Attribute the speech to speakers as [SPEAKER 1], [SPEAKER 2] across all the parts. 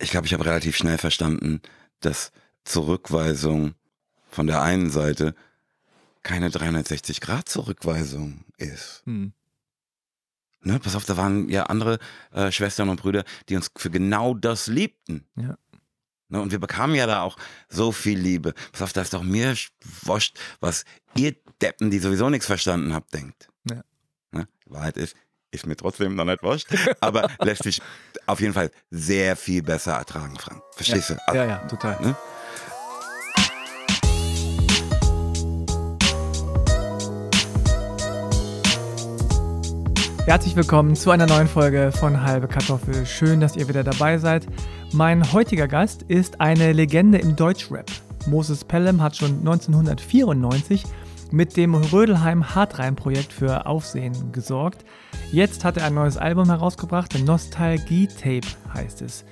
[SPEAKER 1] ich glaube, ich habe relativ schnell verstanden, dass Zurückweisung von der einen Seite keine 360-Grad-Zurückweisung ist.
[SPEAKER 2] Hm.
[SPEAKER 1] Ne, pass auf, da waren ja andere äh, Schwestern und Brüder, die uns für genau das liebten.
[SPEAKER 2] Ja.
[SPEAKER 1] Ne, und wir bekamen ja da auch so viel Liebe. Pass auf, da ist doch mir wurscht, was ihr Deppen, die sowieso nichts verstanden habt, denkt.
[SPEAKER 2] Ja.
[SPEAKER 1] Ne, die Wahrheit ist, ist mir trotzdem noch nicht wurscht, aber lässt sich auf jeden Fall sehr viel besser ertragen, Frank. Verstehst du?
[SPEAKER 2] Ja, ja, total.
[SPEAKER 1] Ne?
[SPEAKER 2] Herzlich willkommen zu einer neuen Folge von Halbe Kartoffel. Schön, dass ihr wieder dabei seid. Mein heutiger Gast ist eine Legende im Deutschrap. Moses Pelham hat schon 1994 mit dem Rödelheim Hartreim-Projekt für Aufsehen gesorgt. Jetzt hat er ein neues Album herausgebracht, Nostalgie Tape heißt es.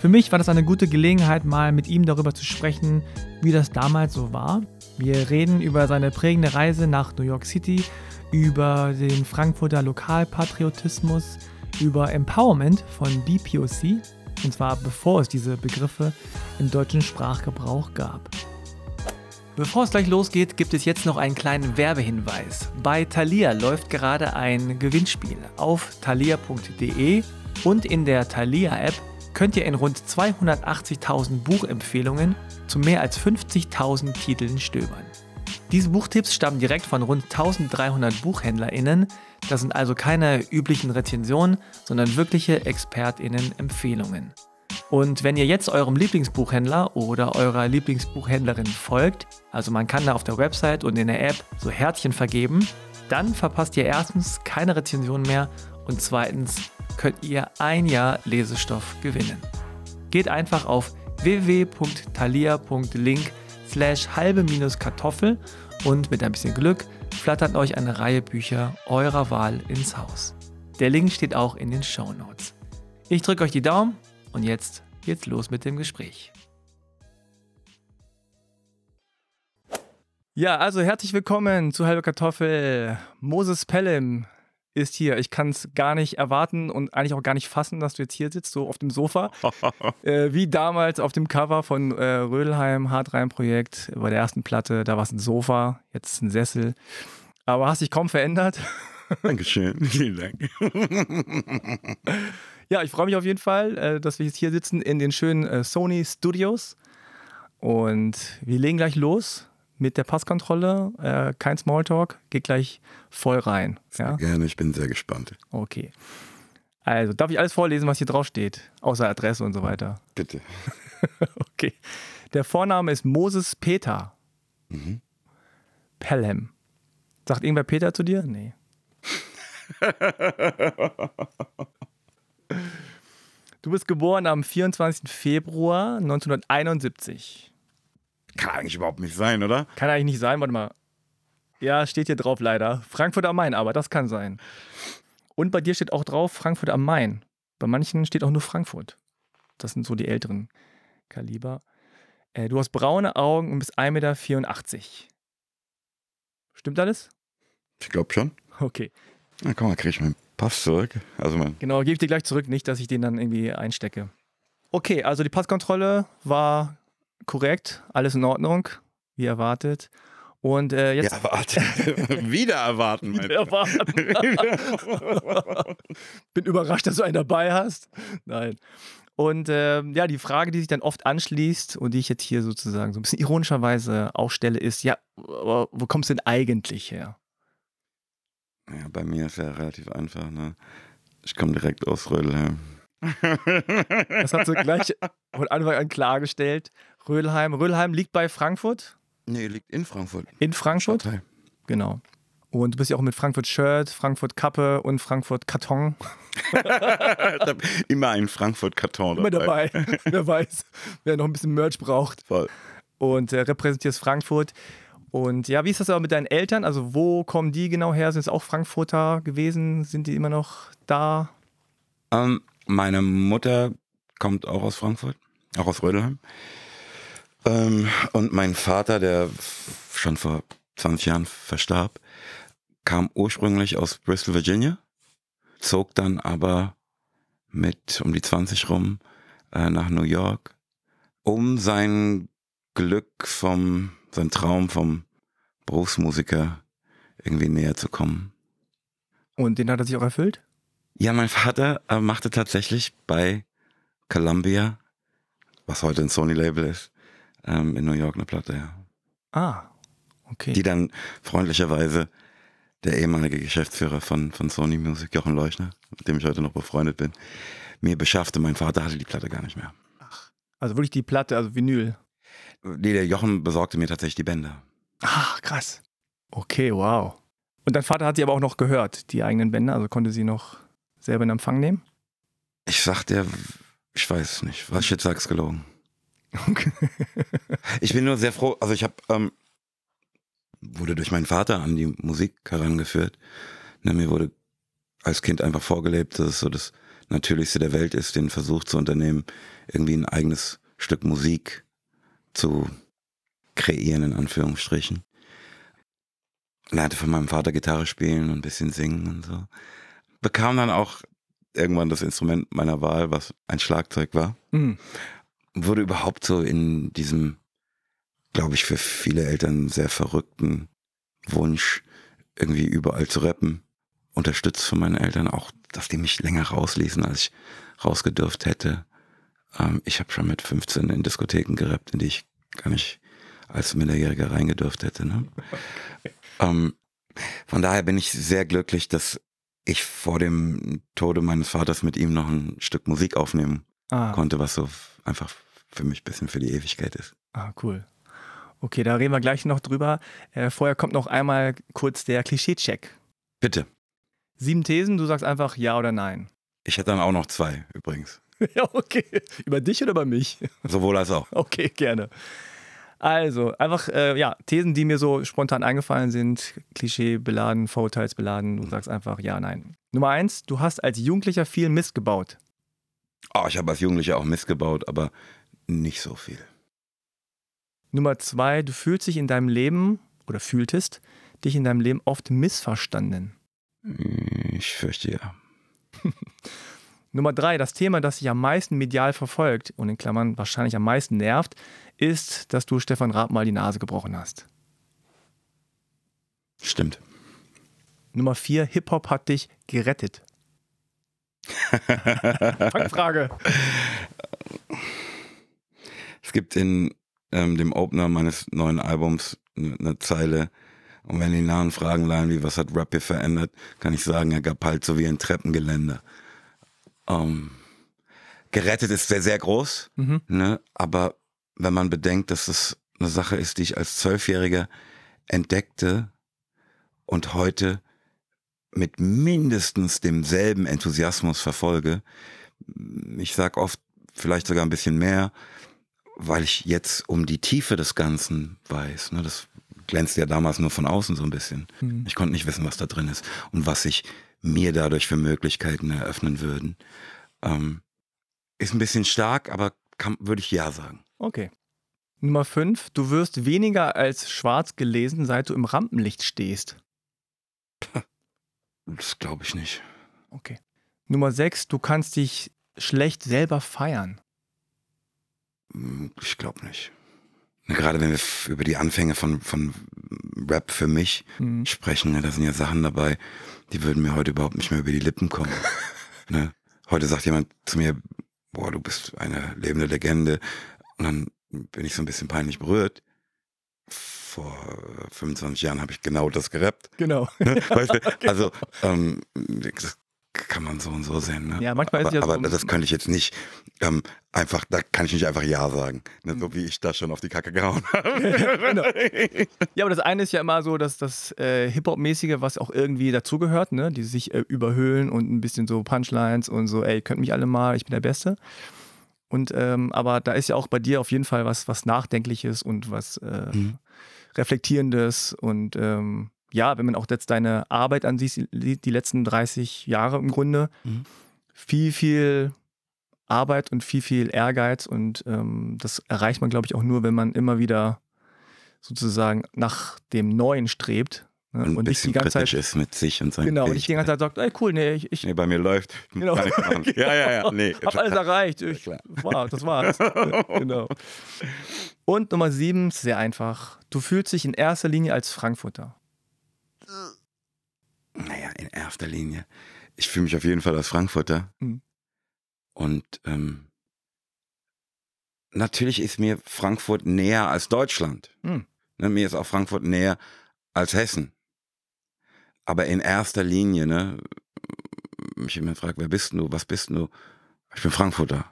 [SPEAKER 2] Für mich war das eine gute Gelegenheit, mal mit ihm darüber zu sprechen, wie das damals so war. Wir reden über seine prägende Reise nach New York City, über den Frankfurter Lokalpatriotismus, über Empowerment von BPOC, und zwar bevor es diese Begriffe im deutschen Sprachgebrauch gab. Bevor es gleich losgeht, gibt es jetzt noch einen kleinen Werbehinweis. Bei Thalia läuft gerade ein Gewinnspiel. Auf thalia.de und in der Thalia-App könnt ihr in rund 280.000 Buchempfehlungen zu mehr als 50.000 Titeln stöbern. Diese Buchtipps stammen direkt von rund 1300 BuchhändlerInnen. Das sind also keine üblichen Rezensionen, sondern wirkliche ExpertInnen-Empfehlungen. Und wenn ihr jetzt eurem Lieblingsbuchhändler oder eurer Lieblingsbuchhändlerin folgt, also man kann da auf der Website und in der App so Herzchen vergeben, dann verpasst ihr erstens keine Rezension mehr und zweitens könnt ihr ein Jahr Lesestoff gewinnen. Geht einfach auf www.thalia.link slash halbe minus Kartoffel und mit ein bisschen Glück flattert euch eine Reihe Bücher eurer Wahl ins Haus. Der Link steht auch in den Show Notes. Ich drücke euch die Daumen und jetzt geht's los mit dem Gespräch. Ja, also herzlich willkommen zu Halbe Kartoffel. Moses Pelham ist hier. Ich kann es gar nicht erwarten und eigentlich auch gar nicht fassen, dass du jetzt hier sitzt, so auf dem Sofa. äh, wie damals auf dem Cover von äh, Rödelheim, Hartreim-Projekt, bei der ersten Platte, da war es ein Sofa, jetzt ein Sessel. Aber hast dich kaum verändert.
[SPEAKER 1] Dankeschön, vielen Dank.
[SPEAKER 2] ja, ich freue mich auf jeden Fall, äh, dass wir jetzt hier sitzen in den schönen äh, Sony Studios. Und wir legen gleich los mit der Passkontrolle. Äh, kein Smalltalk, geht gleich voll rein. Ja?
[SPEAKER 1] Gerne, ich bin sehr gespannt.
[SPEAKER 2] Okay. Also, darf ich alles vorlesen, was hier drauf steht? Außer Adresse und so weiter.
[SPEAKER 1] Bitte.
[SPEAKER 2] okay. Der Vorname ist Moses Peter.
[SPEAKER 1] Mhm.
[SPEAKER 2] Pelham. Sagt irgendwer Peter zu dir? Nee. du bist geboren am 24. Februar 1971.
[SPEAKER 1] Kann eigentlich überhaupt nicht sein, oder?
[SPEAKER 2] Kann eigentlich nicht sein, warte mal. Ja, steht hier drauf leider. Frankfurt am Main, aber das kann sein. Und bei dir steht auch drauf Frankfurt am Main. Bei manchen steht auch nur Frankfurt. Das sind so die älteren Kaliber. Äh, du hast braune Augen und bist 1,84 Meter. Stimmt alles?
[SPEAKER 1] Ich glaube schon.
[SPEAKER 2] Okay.
[SPEAKER 1] Na komm mal, krieg ich meinen Pass zurück. Also mein
[SPEAKER 2] Genau, gebe ich dir gleich zurück, nicht, dass ich den dann irgendwie einstecke. Okay, also die Passkontrolle war korrekt, alles in Ordnung, wie erwartet. Und äh, jetzt.
[SPEAKER 1] Ja, warte. Wieder erwarten, mein
[SPEAKER 2] erwarten. Bin überrascht, dass du einen dabei hast. Nein. Und äh, ja, die Frage, die sich dann oft anschließt und die ich jetzt hier sozusagen so ein bisschen ironischerweise auch stelle, ist: Ja, wo kommst du denn eigentlich her?
[SPEAKER 1] Ja, bei mir ist ja relativ einfach. Ne? Ich komme direkt aus Rödelheim.
[SPEAKER 2] Das hat sie gleich von Anfang an klargestellt. Rödelheim. Rödelheim liegt bei Frankfurt?
[SPEAKER 1] Nee, liegt in Frankfurt.
[SPEAKER 2] In Frankfurt?
[SPEAKER 1] Stadtteil.
[SPEAKER 2] Genau. Und du bist ja auch mit Frankfurt Shirt, Frankfurt Kappe und Frankfurt Karton.
[SPEAKER 1] Immer ein Frankfurt Karton
[SPEAKER 2] Immer dabei. Wer weiß, wer noch ein bisschen Merch braucht.
[SPEAKER 1] Voll.
[SPEAKER 2] Und äh, repräsentierst Frankfurt. Und ja, wie ist das aber mit deinen Eltern? Also, wo kommen die genau her? Sind es auch Frankfurter gewesen? Sind die immer noch da?
[SPEAKER 1] Ähm, meine Mutter kommt auch aus Frankfurt, auch aus Rödelheim. Ähm, und mein Vater, der schon vor 20 Jahren verstarb, kam ursprünglich aus Bristol, Virginia, zog dann aber mit um die 20 rum äh, nach New York, um sein Glück vom, sein Traum vom Berufsmusiker irgendwie näher zu kommen.
[SPEAKER 2] Und den hat er sich auch erfüllt?
[SPEAKER 1] Ja, mein Vater äh, machte tatsächlich bei Columbia, was heute ein Sony-Label ist, ähm, in New York eine Platte, ja.
[SPEAKER 2] Ah, okay.
[SPEAKER 1] Die dann freundlicherweise der ehemalige Geschäftsführer von, von Sony Music, Jochen Leuchner, mit dem ich heute noch befreundet bin, mir beschaffte. Mein Vater hatte die Platte gar nicht mehr.
[SPEAKER 2] Also wirklich die Platte, also Vinyl.
[SPEAKER 1] Nee, der Jochen besorgte mir tatsächlich die Bänder.
[SPEAKER 2] Ah, krass. Okay, wow. Und dein Vater hat sie aber auch noch gehört, die eigenen Bänder, also konnte sie noch selber in Empfang nehmen?
[SPEAKER 1] Ich sagte, ich weiß es nicht. Was ich jetzt sage, ist gelogen.
[SPEAKER 2] Okay.
[SPEAKER 1] Ich bin nur sehr froh, also ich habe, ähm, wurde durch meinen Vater an die Musik herangeführt. Ne, mir wurde als Kind einfach vorgelebt, dass es so das Natürlichste der Welt ist, den Versuch zu unternehmen, irgendwie ein eigenes Stück Musik zu kreieren, in Anführungsstrichen. Lernte von meinem Vater Gitarre spielen und ein bisschen singen und so. Bekam dann auch irgendwann das Instrument meiner Wahl, was ein Schlagzeug war.
[SPEAKER 2] Mhm.
[SPEAKER 1] Wurde überhaupt so in diesem, glaube ich, für viele Eltern sehr verrückten Wunsch, irgendwie überall zu rappen, unterstützt von meinen Eltern, auch, dass die mich länger rausließen, als ich rausgedürft hätte. Ähm, ich habe schon mit 15 in Diskotheken gerappt, in die ich gar nicht als Minderjähriger reingedürft hätte. Ne? ähm, von daher bin ich sehr glücklich, dass ich vor dem Tode meines Vaters mit ihm noch ein Stück Musik aufnehmen
[SPEAKER 2] Ah,
[SPEAKER 1] konnte, was so einfach für mich ein bisschen für die Ewigkeit ist.
[SPEAKER 2] ah, cool. Okay, da reden wir gleich noch drüber. Äh, vorher kommt noch einmal kurz der Klischee-Check.
[SPEAKER 1] Bitte.
[SPEAKER 2] Sieben Thesen, du sagst einfach ja oder nein.
[SPEAKER 1] Ich hätte dann auch noch zwei übrigens.
[SPEAKER 2] ja, okay. Über dich oder über mich?
[SPEAKER 1] Sowohl als auch.
[SPEAKER 2] Okay, gerne. Also, einfach, äh, ja, Thesen, die mir so spontan eingefallen sind, Klischee beladen, vorurteilsbeladen. Du sagst einfach ja, nein. Nummer eins, du hast als Jugendlicher viel Mist gebaut.
[SPEAKER 1] Oh, ich habe als Jugendlicher auch Mist gebaut, aber nicht so viel.
[SPEAKER 2] Nummer zwei, du fühlst dich in deinem Leben oder fühltest dich in deinem Leben oft missverstanden.
[SPEAKER 1] Ich fürchte ja.
[SPEAKER 2] Nummer drei, das Thema, das dich am meisten medial verfolgt und in Klammern wahrscheinlich am meisten nervt, ist, dass du Stefan Raab mal die Nase gebrochen hast.
[SPEAKER 1] Stimmt.
[SPEAKER 2] Nummer vier, Hip-Hop hat dich gerettet. Fangfrage.
[SPEAKER 1] Es gibt in ähm, dem Opener meines neuen Albums eine ne Zeile. Und wenn die nahen Fragen leihen, wie was hat Rap hier verändert, kann ich sagen, er gab halt so wie ein Treppengeländer. Ähm, gerettet ist sehr, sehr groß,
[SPEAKER 2] Mhm.
[SPEAKER 1] ne? aber wenn man bedenkt, dass es eine Sache ist, die ich als Zwölfjähriger entdeckte und heute mit mindestens demselben Enthusiasmus verfolge, ich sag oft vielleicht sogar ein bisschen mehr, weil ich jetzt um die Tiefe des Ganzen weiß. Ne? Das glänzte ja damals nur von außen so ein bisschen.
[SPEAKER 2] Mhm.
[SPEAKER 1] Ich konnte nicht wissen, was da drin ist und was sich mir dadurch für Möglichkeiten eröffnen würden. Ähm, ist ein bisschen stark, aber kann, würde ich ja sagen.
[SPEAKER 2] Okay. Nummer fünf, du wirst weniger als schwarz gelesen, seit du im Rampenlicht stehst.
[SPEAKER 1] Das glaube ich nicht.
[SPEAKER 2] Okay. Nummer sechs, du kannst dich schlecht selber feiern.
[SPEAKER 1] Hm, Ich glaube nicht. Gerade wenn wir über die Anfänge von, von Rap für mich
[SPEAKER 2] Mhm.
[SPEAKER 1] sprechen, ne, da sind ja Sachen dabei, die würden mir heute überhaupt nicht mehr über die Lippen kommen. ne? Heute sagt jemand zu mir, boah, du bist eine lebende Legende. Und dann bin ich so ein bisschen peinlich berührt. Vor 25 Jahren habe ich genau das gerappt.
[SPEAKER 2] Genau.
[SPEAKER 1] Ne? Weißt du? Also, ähm, das kann man so und so sehen. Ne?
[SPEAKER 2] Ja, manchmal ist
[SPEAKER 1] aber,
[SPEAKER 2] ja so
[SPEAKER 1] aber das könnte ich jetzt nicht ähm, einfach, da kann ich nicht einfach Ja sagen. Ne?
[SPEAKER 2] Mhm.
[SPEAKER 1] So wie ich da schon auf die Kacke gehauen habe.
[SPEAKER 2] Genau. Ja, aber das eine ist ja immer so, dass das äh, Hip-Hop-mäßige, was auch irgendwie dazugehört, ne? die sich äh, überhöhlen und ein bisschen so Punchlines und so, ey, könnt mich alle mal, ich bin der Beste. Und ähm, aber da ist ja auch bei dir auf jeden Fall was, was Nachdenkliches und was äh,
[SPEAKER 1] Mhm.
[SPEAKER 2] Reflektierendes. Und ähm, ja, wenn man auch jetzt deine Arbeit an sich sieht, die letzten 30 Jahre im Grunde,
[SPEAKER 1] Mhm.
[SPEAKER 2] viel, viel Arbeit und viel, viel Ehrgeiz. Und ähm, das erreicht man, glaube ich, auch nur, wenn man immer wieder sozusagen nach dem Neuen strebt Ne?
[SPEAKER 1] Und
[SPEAKER 2] Und nicht die ganze
[SPEAKER 1] kritisch
[SPEAKER 2] Zeit.
[SPEAKER 1] ist mit sich und seinen
[SPEAKER 2] Genau, und nicht die ganze Zeit sagt, ey cool, nee, ich, ich
[SPEAKER 1] Nee, bei mir läuft. Ich
[SPEAKER 2] Genau.
[SPEAKER 1] machen. Ja, ja, ja. Nee.
[SPEAKER 2] hab alles erreicht. Ich,
[SPEAKER 1] klar.
[SPEAKER 2] war, das war's. genau. Und Nummer sieben, sehr einfach. Du fühlst dich in erster Linie als Frankfurter.
[SPEAKER 1] Naja, in erster Linie. Ich fühle mich auf jeden Fall als Frankfurter.
[SPEAKER 2] Mhm.
[SPEAKER 1] Und ähm, natürlich ist mir Frankfurt näher als Deutschland.
[SPEAKER 2] Mhm.
[SPEAKER 1] Ne, mir ist auch Frankfurt näher als Hessen. Aber in erster Linie, ne, mich immer fragt, wer bist du, was bist du? Ich bin Frankfurter.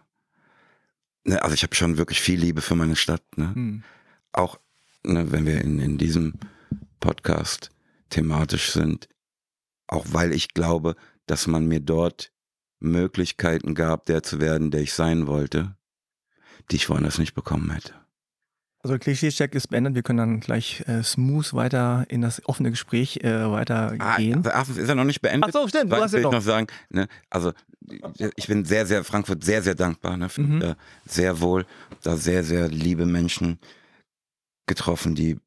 [SPEAKER 1] Ne, also ich habe schon wirklich viel Liebe für meine Stadt. Ne?
[SPEAKER 2] Hm.
[SPEAKER 1] auch ne, wenn wir in, in diesem Podcast thematisch sind, auch weil ich glaube, dass man mir dort Möglichkeiten gab, der zu werden, der ich sein wollte, die ich woanders nicht bekommen hätte.
[SPEAKER 2] Also Klischee-Check ist beendet. Wir können dann gleich äh, smooth weiter in das offene Gespräch äh, weitergehen.
[SPEAKER 1] Ah, ist ja noch nicht beendet.
[SPEAKER 2] Ach so, stimmt, du hast ja
[SPEAKER 1] will ich
[SPEAKER 2] noch.
[SPEAKER 1] noch sagen, ne, also ich bin sehr, sehr Frankfurt sehr, sehr dankbar. Ne, für,
[SPEAKER 2] Mhm.
[SPEAKER 1] äh, sehr wohl, da sehr, sehr liebe Menschen getroffen, die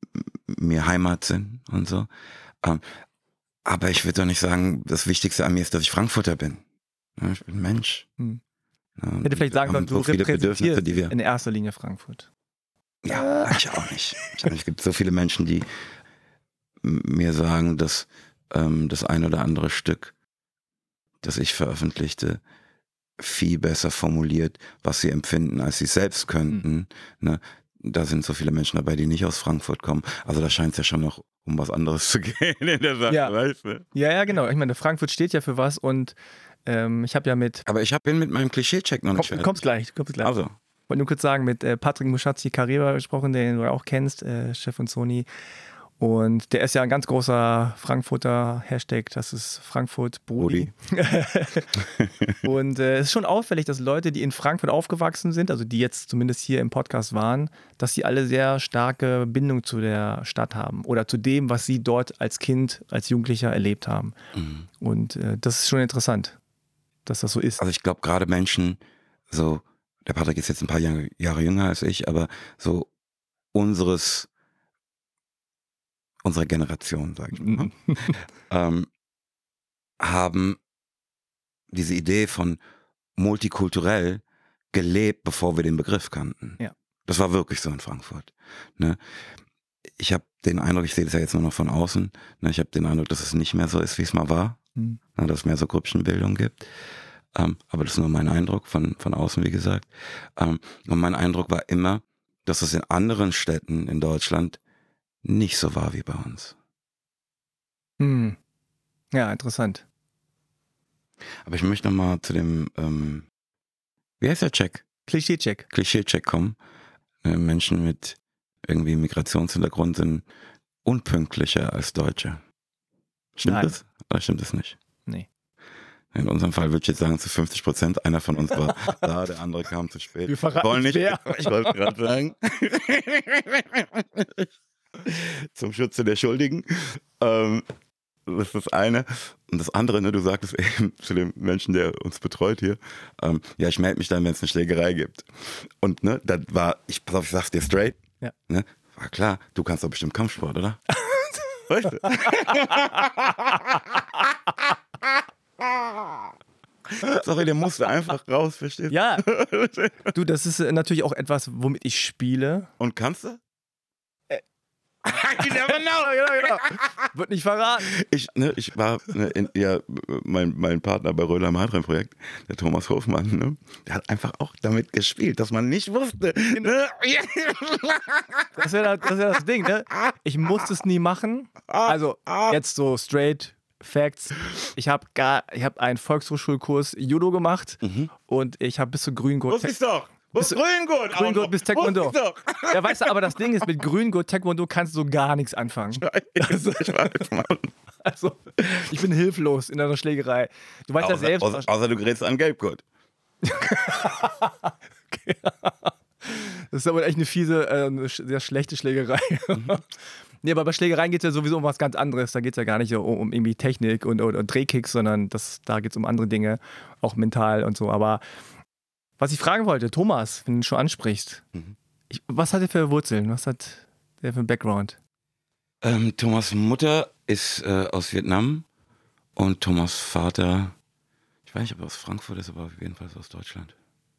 [SPEAKER 1] mir Heimat sind und so. Ähm, aber ich würde doch nicht sagen, das Wichtigste an mir ist, dass ich Frankfurter bin. Ich bin Mensch.
[SPEAKER 2] Hm.
[SPEAKER 1] Und
[SPEAKER 2] Hätte vielleicht sagen sollen, du
[SPEAKER 1] so viele Bedürfnisse,
[SPEAKER 2] repräsentierst
[SPEAKER 1] die wir.
[SPEAKER 2] in erster Linie Frankfurt.
[SPEAKER 1] Ja, ich auch nicht. Ich Es gibt so viele Menschen, die mir sagen, dass ähm, das ein oder andere Stück, das ich veröffentlichte, viel besser formuliert, was sie empfinden, als sie selbst könnten. Ne? Da sind so viele Menschen dabei, die nicht aus Frankfurt kommen. Also da scheint es ja schon noch um was anderes zu gehen in der Sache,
[SPEAKER 2] Ja.
[SPEAKER 1] weißt du?
[SPEAKER 2] Ja, ja, genau. Ich meine, Frankfurt steht ja für was und ähm, ich habe ja mit.
[SPEAKER 1] Aber ich habe bin mit meinem Klischee-Check noch nicht
[SPEAKER 2] Komm, kommst gleich, kommst gleich.
[SPEAKER 1] Also,
[SPEAKER 2] Ich wollte nur kurz sagen, mit äh, Patrick Muschazzi Carrera gesprochen, den du ja auch kennst, äh, Chef von Sony. Und der ist ja ein ganz großer Frankfurter Hashtag, das ist Frankfurt Brudi. und äh, es ist schon auffällig, dass Leute, die in Frankfurt aufgewachsen sind, also die jetzt zumindest hier im Podcast waren, dass sie alle sehr starke Bindung zu der Stadt haben oder zu dem, was sie dort als Kind, als Jugendlicher erlebt haben.
[SPEAKER 1] mhm.
[SPEAKER 2] Und äh, das ist schon interessant, dass das so ist.
[SPEAKER 1] Also ich glaube gerade Menschen, so, der Patrick ist jetzt ein paar Jahre, Jahre jünger als ich, aber so unseres, unserer Generation, sag ich mal, ähm, haben diese Idee von multikulturell gelebt, bevor wir den Begriff kannten.
[SPEAKER 2] Ja.
[SPEAKER 1] Das war wirklich so in Frankfurt. Ne? Ich habe den Eindruck, ich sehe das ja jetzt nur noch von außen, ne? ich habe den Eindruck, dass es nicht mehr so ist, wie es mal war
[SPEAKER 2] Hm.
[SPEAKER 1] ne, dass es mehr so Grüppchenbildung gibt. Ähm, aber das ist nur mein Eindruck von, von außen, wie gesagt. Ähm, und mein Eindruck war immer, dass es in anderen Städten in Deutschland nicht so war wie bei uns.
[SPEAKER 2] Hm. Ja, interessant.
[SPEAKER 1] Aber ich möchte nochmal zu dem, ähm, wie heißt der Check?
[SPEAKER 2] Klischee-Check.
[SPEAKER 1] Klischee-Check kommen. Äh, Menschen mit irgendwie Migrationshintergrund sind unpünktlicher als Deutsche. Stimmt
[SPEAKER 2] Nein.
[SPEAKER 1] das? Oder stimmt das nicht?
[SPEAKER 2] Nee.
[SPEAKER 1] In unserem Fall würde ich jetzt sagen, zu 50 Prozent. Einer von uns war da, der andere kam zu spät.
[SPEAKER 2] Wir verraten
[SPEAKER 1] Wollen nicht.
[SPEAKER 2] wer.
[SPEAKER 1] Ich wollte gerade sagen. Zum Schutze der Schuldigen. Ähm, das ist das eine. Und das andere, ne, du sagtest eben zu dem Menschen, der uns betreut hier, ähm, ja, ich melde mich dann, wenn es eine Schlägerei gibt. Und ne, das war, ich pass auf, ich sag's dir straight.
[SPEAKER 2] Ja.
[SPEAKER 1] Ne, war klar, du kannst doch bestimmt Kampfsport, oder? weißt du? Sorry, der musste einfach raus, verstehst du?
[SPEAKER 2] Ja. Du, das ist natürlich auch etwas, womit ich spiele.
[SPEAKER 1] Und kannst du? You never know.
[SPEAKER 2] genau, genau. Wird nicht verraten.
[SPEAKER 1] Ich, ne, ich war ne, in, ja, mein, mein Partner bei Röhler im Hartrein-Projekt, der Thomas Hofmann, ne, der hat einfach auch damit gespielt, dass man nicht wusste. Ne?
[SPEAKER 2] Das ist ja das, das, das Ding, ne? Ich musste es nie machen. Also, jetzt so straight Facts. Ich habe gar, ich habe einen Volkshochschulkurs Judo gemacht und ich habe bis zu Grüngurt.
[SPEAKER 1] Wusste ich's doch. Wusste Grüngurt.
[SPEAKER 2] Grüngurt bis Taekwondo. Ja, weißt du, aber das Ding ist, mit Grüngurt Taekwondo kannst du so gar nichts anfangen.
[SPEAKER 1] Also, ich weiß, Mann.
[SPEAKER 2] Also, ich bin hilflos in einer Schlägerei. Du weißt ja
[SPEAKER 1] außer,
[SPEAKER 2] selbst.
[SPEAKER 1] außer, außer du gerätst an Gelbgurt.
[SPEAKER 2] Das ist aber echt eine fiese, äh, eine sehr schlechte Schlägerei. nee, aber bei Schlägereien geht es ja sowieso um was ganz anderes. Da geht es ja gar nicht so um, um irgendwie Technik und, und, und Drehkicks, sondern das, da geht es um andere Dinge, auch mental und so. Aber was ich fragen wollte, Thomas, wenn du ihn schon ansprichst,
[SPEAKER 1] Mhm.
[SPEAKER 2] ich, was hat er für Wurzeln? Was hat der für einen Background?
[SPEAKER 1] Ähm, Thomas Mutter ist äh, aus Vietnam und Thomas Vater, ich weiß nicht, ob er aus Frankfurt ist, aber auf jeden Fall aus Deutschland.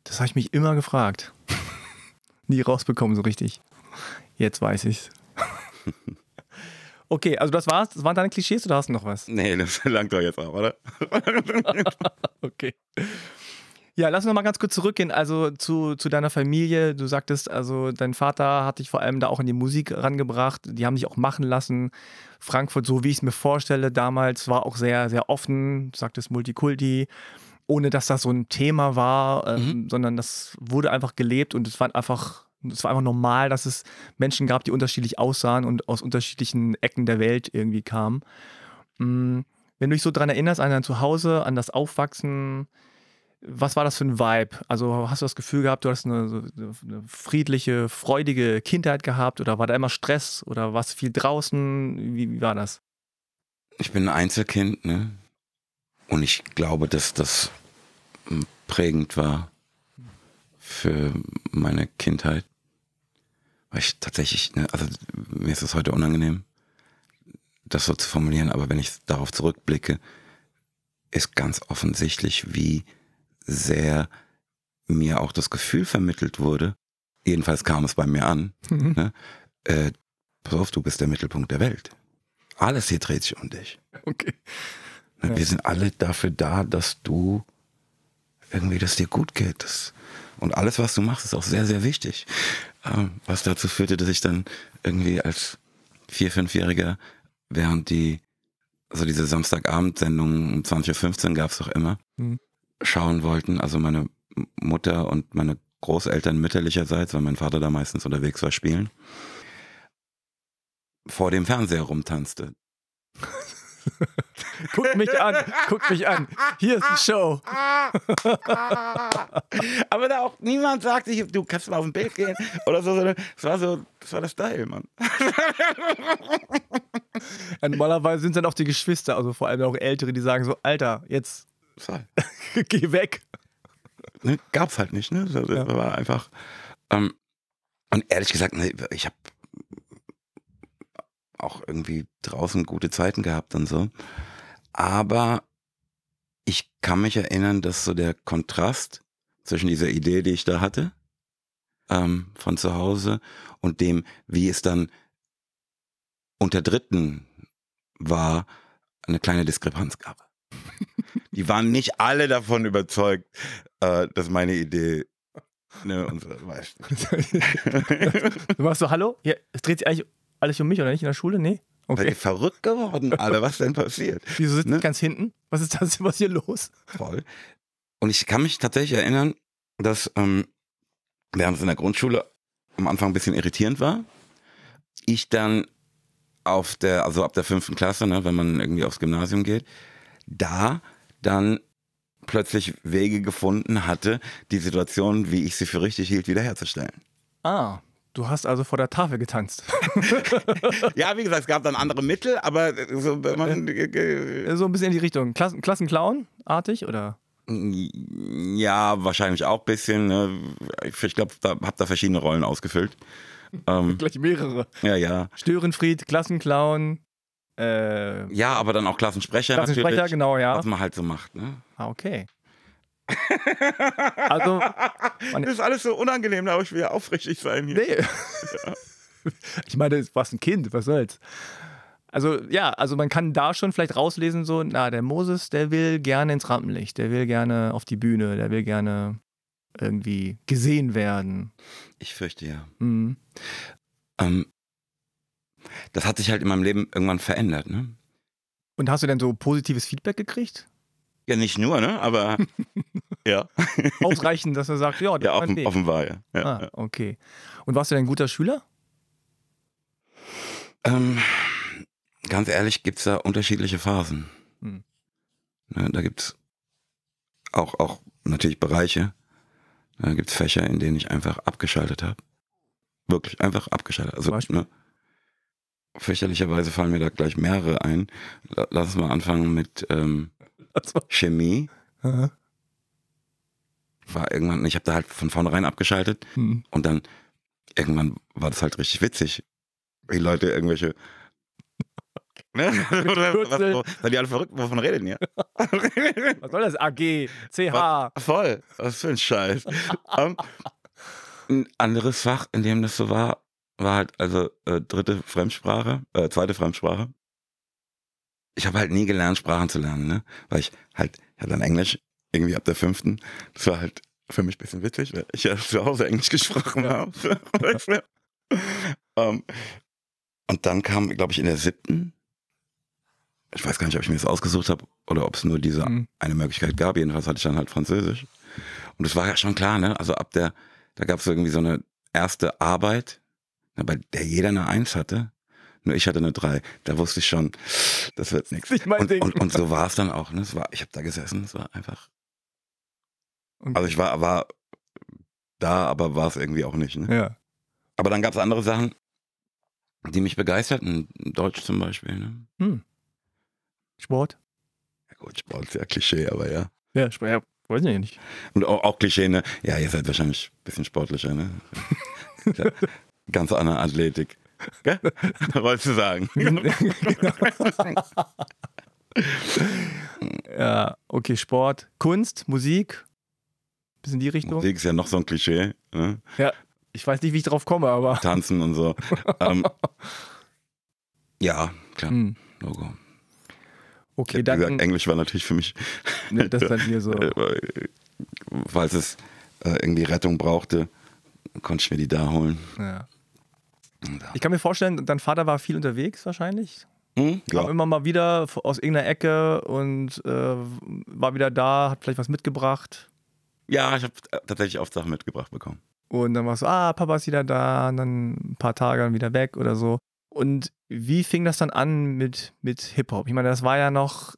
[SPEAKER 2] Das habe ich mich immer gefragt. Nie rausbekommen so richtig. Jetzt weiß ich's. okay, also das war's. Das waren deine Klischees oder hast du noch was?
[SPEAKER 1] Nee, das langt doch jetzt auch, oder?
[SPEAKER 2] okay. Ja, lass uns noch mal ganz kurz zurückgehen, also zu, zu deiner Familie. Du sagtest, also dein Vater hat dich vor allem da auch in die Musik rangebracht. Die haben dich auch machen lassen. Frankfurt, so wie ich es mir vorstelle, damals war auch sehr, sehr offen. Du sagtest Multikulti, ohne dass das so ein Thema war, ähm, mhm. sondern das wurde einfach gelebt und es war einfach, es war einfach normal, dass es Menschen gab, die unterschiedlich aussahen und aus unterschiedlichen Ecken der Welt irgendwie kamen. Mhm. Wenn du dich so daran erinnerst, an dein Zuhause, an das Aufwachsen, was war das für ein Vibe? Also hast du das Gefühl gehabt, du hast eine, eine, friedliche, freudige Kindheit gehabt oder war da immer Stress oder warst du viel draußen? Wie, wie war das?
[SPEAKER 1] Ich bin ein Einzelkind, ne? Und ich glaube, dass das prägend war für meine Kindheit. Weil ich tatsächlich, ne, also mir ist es heute unangenehm, das so zu formulieren, aber wenn ich darauf zurückblicke, ist ganz offensichtlich, wie sehr mir auch das Gefühl vermittelt wurde, jedenfalls kam es bei mir an, mhm. ne, äh, pass auf, du bist der Mittelpunkt der Welt. Alles hier dreht sich um dich.
[SPEAKER 2] Okay.
[SPEAKER 1] Ne, ja. Wir sind alle dafür da, dass du irgendwie, dass dir gut geht. Das, und alles, was du machst, ist auch sehr, sehr wichtig. Ähm, was dazu führte, dass ich dann irgendwie als vier-, fünfjähriger, während die, also diese Samstagabendsendung um 20.15 Uhr gab es doch immer, mhm schauen wollten. Also meine Mutter und meine Großeltern mütterlicherseits, weil mein Vater da meistens unterwegs war, spielen, vor dem Fernseher rumtanzte.
[SPEAKER 2] guck mich an, guck mich an. Hier ist die Show.
[SPEAKER 1] Aber da auch niemand sagte, du kannst mal auf ein Bild gehen oder so, sondern es war so, das war das Style, Mann.
[SPEAKER 2] Normalerweise sind dann auch die Geschwister, also vor allem auch Ältere, die sagen so, Alter, jetzt Fall. Geh weg.
[SPEAKER 1] Ne, gab's halt nicht, ne? Das ja. war einfach. Ähm, und ehrlich gesagt, ne, ich habe auch irgendwie draußen gute Zeiten gehabt und so. Aber ich kann mich erinnern, dass so der Kontrast zwischen dieser Idee, die ich da hatte, ähm, von zu Hause und dem, wie es dann unter Dritten war, eine kleine Diskrepanz gab die waren nicht alle davon überzeugt, äh, dass meine Idee Ne, weißt
[SPEAKER 2] du. warst so, hallo? Ja, es dreht sich eigentlich alles um mich, oder nicht? In der Schule? Nee?
[SPEAKER 1] Okay. Seid verrückt geworden, alle? Was denn passiert?
[SPEAKER 2] Wieso sitzt ne? ganz hinten? Was ist das? Was hier los?
[SPEAKER 1] Voll. Und ich kann mich tatsächlich erinnern, dass ähm, während es in der Grundschule am Anfang ein bisschen irritierend war, ich dann auf der, also ab der fünften Klasse, ne, wenn man irgendwie aufs Gymnasium geht, da dann plötzlich Wege gefunden hatte, die Situation, wie ich sie für richtig hielt, wiederherzustellen.
[SPEAKER 2] Ah, du hast also vor der Tafel getanzt.
[SPEAKER 1] ja, wie gesagt, es gab dann andere Mittel, aber so, man,
[SPEAKER 2] so ein bisschen in die Richtung. Klassen, Klassenclown-artig oder?
[SPEAKER 1] Ja, wahrscheinlich auch ein bisschen. Ne? Ich glaube, da habe da verschiedene Rollen ausgefüllt.
[SPEAKER 2] Ähm, Gleich mehrere.
[SPEAKER 1] Ja, ja.
[SPEAKER 2] Störenfried, Klassenclown,
[SPEAKER 1] äh, ja, aber dann auch Klassensprecher,
[SPEAKER 2] Klassensprecher natürlich. genau, ja.
[SPEAKER 1] Was man halt so macht, ne?
[SPEAKER 2] Ah, okay. also,
[SPEAKER 1] das ist alles so unangenehm, da muss ich wieder aufrichtig sein hier. Nee.
[SPEAKER 2] Ja. Ich meine, du warst ein Kind, was soll's. Also, ja, also man kann da schon vielleicht rauslesen, so, na, der Moses, der will gerne ins Rampenlicht, der will gerne auf die Bühne, der will gerne irgendwie gesehen werden.
[SPEAKER 1] Ich fürchte ja. Mhm. Ähm, das hat sich halt in meinem Leben irgendwann verändert. Ne?
[SPEAKER 2] Und hast du denn so positives Feedback gekriegt?
[SPEAKER 1] Ja, nicht nur, ne? Aber ja.
[SPEAKER 2] Ausreichend, dass er sagt, ja,
[SPEAKER 1] ja offen, offenbar, ja. ja.
[SPEAKER 2] Ah, okay. Und warst du denn ein guter Schüler?
[SPEAKER 1] Ähm, ganz ehrlich, gibt es da unterschiedliche Phasen. Hm. Ne, da gibt es auch, auch natürlich Bereiche. Da gibt es Fächer, in denen ich einfach abgeschaltet habe. Wirklich einfach abgeschaltet. Also, ne, fürchterlicherweise fallen mir da gleich mehrere ein. Lass uns mal anfangen mit ähm, Chemie. War irgendwann, ich habe da halt von vornherein abgeschaltet hm. und dann irgendwann war das halt richtig witzig, wie Leute irgendwelche Ne? was, weil die alle verrückt, wovon reden ihr?
[SPEAKER 2] Was soll das? AG, CH.
[SPEAKER 1] Voll, was für ein Scheiß. um, ein anderes Fach, in dem das so war, war halt also äh, dritte Fremdsprache, äh, zweite Fremdsprache. Ich habe halt nie gelernt, Sprachen zu lernen, ne? Weil ich halt, ja dann Englisch irgendwie ab der fünften. Das war halt für mich ein bisschen witzig, weil ich ja zu Hause Englisch gesprochen habe. um, und dann kam, glaube ich, in der siebten, ich weiß gar nicht, ob ich mir das ausgesucht habe oder ob es nur diese mhm. eine Möglichkeit gab. Jedenfalls hatte ich dann halt Französisch. Und es war ja schon klar, ne? Also ab der, da gab es irgendwie so eine erste Arbeit, bei der jeder eine Eins hatte. Nur ich hatte eine Drei. Da wusste ich schon, das wird nichts. Und, und, und, so war es dann auch. Ne? Es war, ich habe da gesessen, es war einfach. Okay. Also ich war, war da, aber war es irgendwie auch nicht. Ne?
[SPEAKER 2] Ja.
[SPEAKER 1] Aber dann gab es andere Sachen, die mich begeisterten. Deutsch zum Beispiel. Ne? Hm.
[SPEAKER 2] Sport?
[SPEAKER 1] Ja gut, Sport ist ja Klischee, aber ja.
[SPEAKER 2] Ja, Sport, ja, weiß ich nicht.
[SPEAKER 1] Und auch, auch Klischee, ne? Ja, ihr seid wahrscheinlich ein bisschen sportlicher, ne? Ganz andere Athletik. Gell? Wolltest du sagen.
[SPEAKER 2] ja, okay, Sport, Kunst, Musik. Bis in die Richtung.
[SPEAKER 1] Musik ist ja noch so ein Klischee. Ne?
[SPEAKER 2] Ja, ich weiß nicht, wie ich drauf komme, aber.
[SPEAKER 1] Tanzen und so. ähm, ja, klar. Hm. Logo.
[SPEAKER 2] Okay, dann.
[SPEAKER 1] Gesagt, Englisch war natürlich für mich.
[SPEAKER 2] Ne, das dann hier so.
[SPEAKER 1] Falls es äh, irgendwie Rettung brauchte, konnte ich mir die da holen.
[SPEAKER 2] Ja. Ich kann mir vorstellen, dein Vater war viel unterwegs wahrscheinlich. Hm? Kam ja. immer mal wieder aus irgendeiner Ecke und äh, war wieder da, hat vielleicht was mitgebracht.
[SPEAKER 1] Ja, ich habe tatsächlich oft Sachen mitgebracht bekommen.
[SPEAKER 2] Und dann warst du, ah, Papa ist wieder da, und dann ein paar Tage dann wieder weg oder so. Und wie fing das dann an mit, mit Hip-Hop? Ich meine, das war ja noch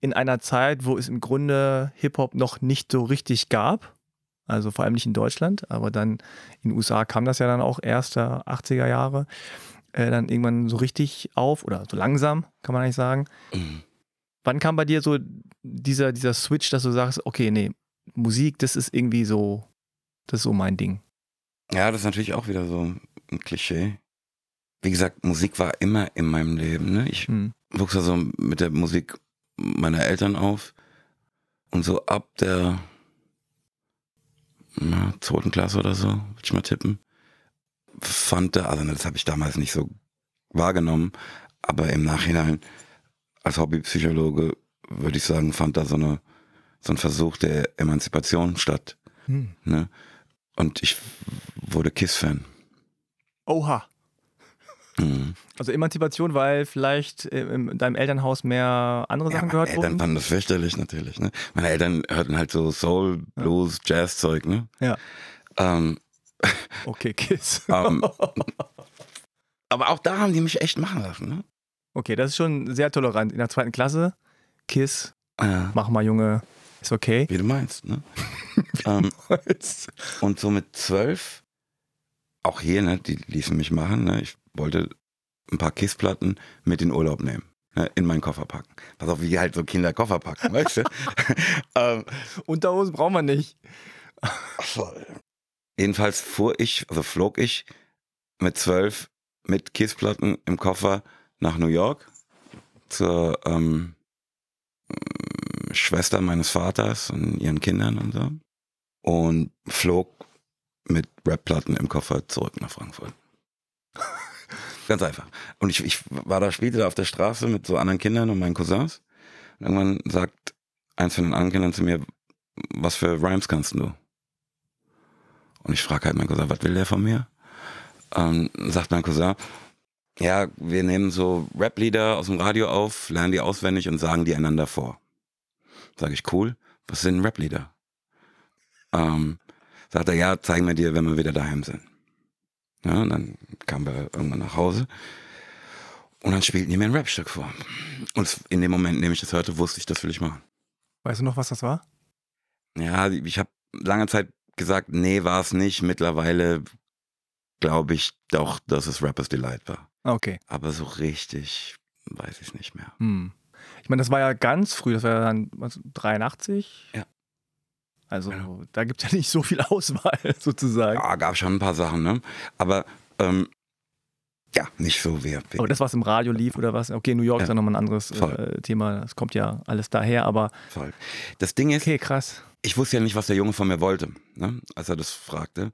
[SPEAKER 2] in einer Zeit, wo es im Grunde Hip-Hop noch nicht so richtig gab. Also vor allem nicht in Deutschland, aber dann in den USA kam das ja dann auch erst der 80er Jahre. Äh, dann irgendwann so richtig auf oder so langsam, kann man eigentlich sagen. Mhm. Wann kam bei dir so dieser, dieser Switch, dass du sagst, okay, nee, Musik, das ist irgendwie so, das ist so mein Ding?
[SPEAKER 1] Ja, das ist natürlich auch wieder so ein Klischee wie gesagt, Musik war immer in meinem Leben. Ne? Ich hm. wuchs also mit der Musik meiner Eltern auf. Und so ab der na, zweiten Klasse oder so, würde ich mal tippen, fand er, also das habe ich damals nicht so wahrgenommen, aber im Nachhinein als Hobbypsychologe würde ich sagen, fand da so, eine, so ein Versuch der Emanzipation statt. Hm. Ne? Und ich wurde KISS-Fan.
[SPEAKER 2] Oha. Mhm. Also Emanzipation, weil vielleicht in deinem Elternhaus mehr andere Sachen ja, gehört
[SPEAKER 1] wurden? Meine Eltern fanden das fürchterlich natürlich. Ne? Meine Eltern hörten halt so Soul, Blues, ja. Jazz-Zeug. Ne?
[SPEAKER 2] Ja.
[SPEAKER 1] Ähm,
[SPEAKER 2] okay, Kiss.
[SPEAKER 1] ähm, aber auch da haben die mich echt machen lassen. Ne?
[SPEAKER 2] Okay, das ist schon sehr tolerant. In der zweiten Klasse, Kiss, ja. mach mal Junge, ist okay.
[SPEAKER 1] Wie du meinst. Ne? ähm, und so mit zwölf, auch hier, ne, die ließen mich machen. Ne? Ich wollte ein paar Kissplatten mit in Urlaub nehmen. Ne, in meinen Koffer packen. Pass auf, wie halt so Kinder Koffer packen, weißt du?
[SPEAKER 2] ähm, Unterhosen braucht man nicht.
[SPEAKER 1] Jedenfalls fuhr ich, also flog ich mit zwölf mit Kissplatten im Koffer nach New York zur ähm, Schwester meines Vaters und ihren Kindern und so. Und flog mit Rapplatten im Koffer zurück nach Frankfurt. Ganz einfach. Und ich, ich war da später auf der Straße mit so anderen Kindern und meinen Cousins. Und irgendwann sagt eins von den anderen Kindern zu mir, was für Rhymes kannst du? Und ich frage halt meinen Cousin, was will der von mir? Ähm, sagt mein Cousin, ja, wir nehmen so Rap-Lieder aus dem Radio auf, lernen die auswendig und sagen die einander vor. Sag ich, cool, was sind Rap-Lieder? Ähm, sagt er, ja, zeigen wir dir, wenn wir wieder daheim sind. Ja, und dann kamen wir irgendwann nach Hause und dann spielten die mir ein Rapstück vor. Und in dem Moment, in dem ich das hörte, wusste ich, das will ich machen.
[SPEAKER 2] Weißt du noch, was das war?
[SPEAKER 1] Ja, ich habe lange Zeit gesagt, nee, war es nicht. Mittlerweile glaube ich doch, dass es Rappers Delight war.
[SPEAKER 2] Okay.
[SPEAKER 1] Aber so richtig weiß ich es nicht mehr.
[SPEAKER 2] Hm. Ich meine, das war ja ganz früh, das war ja dann was, 83.
[SPEAKER 1] Ja.
[SPEAKER 2] Also ja. da gibt es ja nicht so viel Auswahl sozusagen.
[SPEAKER 1] Ja, gab schon ein paar Sachen, ne? Aber ähm, Ja, nicht so wie.
[SPEAKER 2] Aber das, was im Radio lief oder was? Okay, New York ist
[SPEAKER 1] Ja.
[SPEAKER 2] ja nochmal ein anderes äh, Thema. Das kommt ja alles daher, aber
[SPEAKER 1] voll. Das Ding ist,
[SPEAKER 2] okay, krass.
[SPEAKER 1] ich wusste ja nicht, was der Junge von mir wollte, ne, als er das fragte.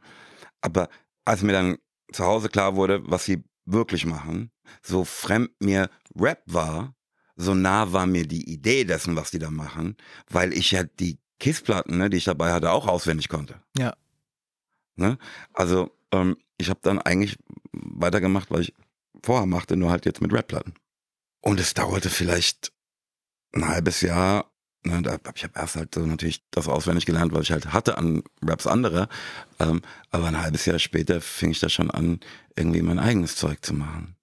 [SPEAKER 1] Aber als mir dann zu Hause klar wurde, was sie wirklich machen, so fremd mir Rap war, so nah war mir die Idee dessen, was die da machen, weil ich ja die Kissplatten, ne, die ich dabei hatte, auch auswendig konnte.
[SPEAKER 2] Ja.
[SPEAKER 1] Ne? Also ähm, ich habe dann eigentlich weitergemacht, was ich vorher machte, nur halt jetzt mit Rapplatten. Und es dauerte vielleicht ein halbes Jahr. Ne, da hab ich habe erst halt so natürlich das auswendig gelernt, was ich halt hatte an Raps anderer. Ähm, aber ein halbes Jahr später fing ich da schon an, irgendwie mein eigenes Zeug zu machen.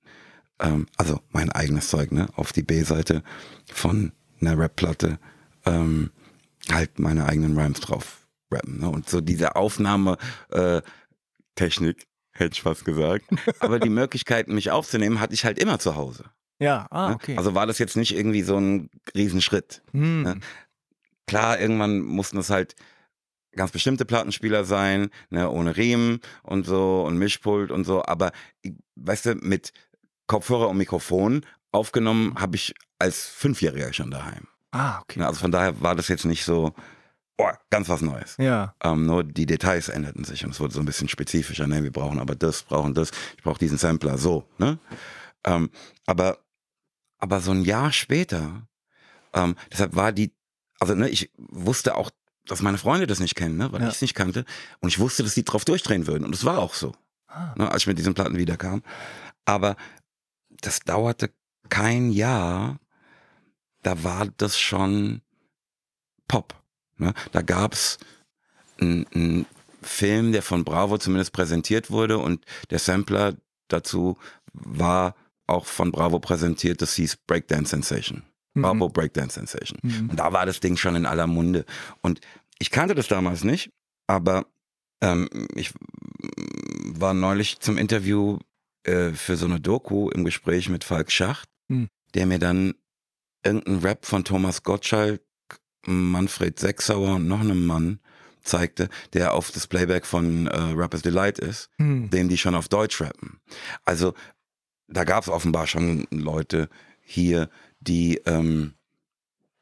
[SPEAKER 1] Ähm, also mein eigenes Zeug, ne? Auf die B-Seite von einer Rap-Platte ähm, halt meine eigenen Rhymes drauf rappen. Ne? Und so diese Aufnahme äh, hätte ich fast gesagt. Aber die Möglichkeit, mich aufzunehmen, hatte ich halt immer zu Hause.
[SPEAKER 2] Ja, ah,
[SPEAKER 1] ne?
[SPEAKER 2] okay.
[SPEAKER 1] Also war das jetzt nicht irgendwie so ein Riesenschritt.
[SPEAKER 2] Hm.
[SPEAKER 1] ne? Klar, irgendwann mussten es halt ganz bestimmte Plattenspieler sein, ne, ohne Riemen und so und Mischpult und so. Aber weißt du, mit Kopfhörer und Mikrofon aufgenommen habe ich als Fünfjähriger schon daheim.
[SPEAKER 2] Ah, okay.
[SPEAKER 1] Ne, Also von daher war das jetzt nicht so oh, ganz was Neues.
[SPEAKER 2] Ja.
[SPEAKER 1] Ähm, nur die Details änderten sich und es wurde so ein bisschen spezifischer. Ne? Wir brauchen aber das, brauchen das, ich brauche diesen Sampler, so. Ne? Ähm, aber, aber so ein Jahr später, ähm, deshalb war die, also ne, ich wusste auch, dass meine Freunde das nicht kennen, ne? weil
[SPEAKER 2] Ja.
[SPEAKER 1] ich es nicht kannte. Und ich wusste, dass die drauf durchdrehen würden. Und es war auch so,
[SPEAKER 2] Ah.
[SPEAKER 1] ne? als ich mit diesen Platten wiederkam. Aber das dauerte kein Jahr, da war das schon Pop. Ne? Da gab's einen, einen Film, der von Bravo zumindest präsentiert wurde und der Sampler dazu war auch von Bravo präsentiert, das hieß Breakdance Sensation.
[SPEAKER 2] Mhm.
[SPEAKER 1] Bravo Breakdance Sensation.
[SPEAKER 2] Mhm.
[SPEAKER 1] Und da war das Ding schon in aller Munde. Und ich kannte das damals nicht, aber ähm, ich war neulich zum Interview äh, für so eine Doku im Gespräch mit Falk Schacht,
[SPEAKER 2] Hm.
[SPEAKER 1] der mir dann irgendeinen Rap von Thomas Gottschalk, Manfred Sechsauer und noch einem Mann zeigte, der auf das Playback von äh, Rappers Delight ist,
[SPEAKER 2] Hm.
[SPEAKER 1] dem die schon auf Deutsch rappen. Also da gab es offenbar schon Leute hier, die ähm,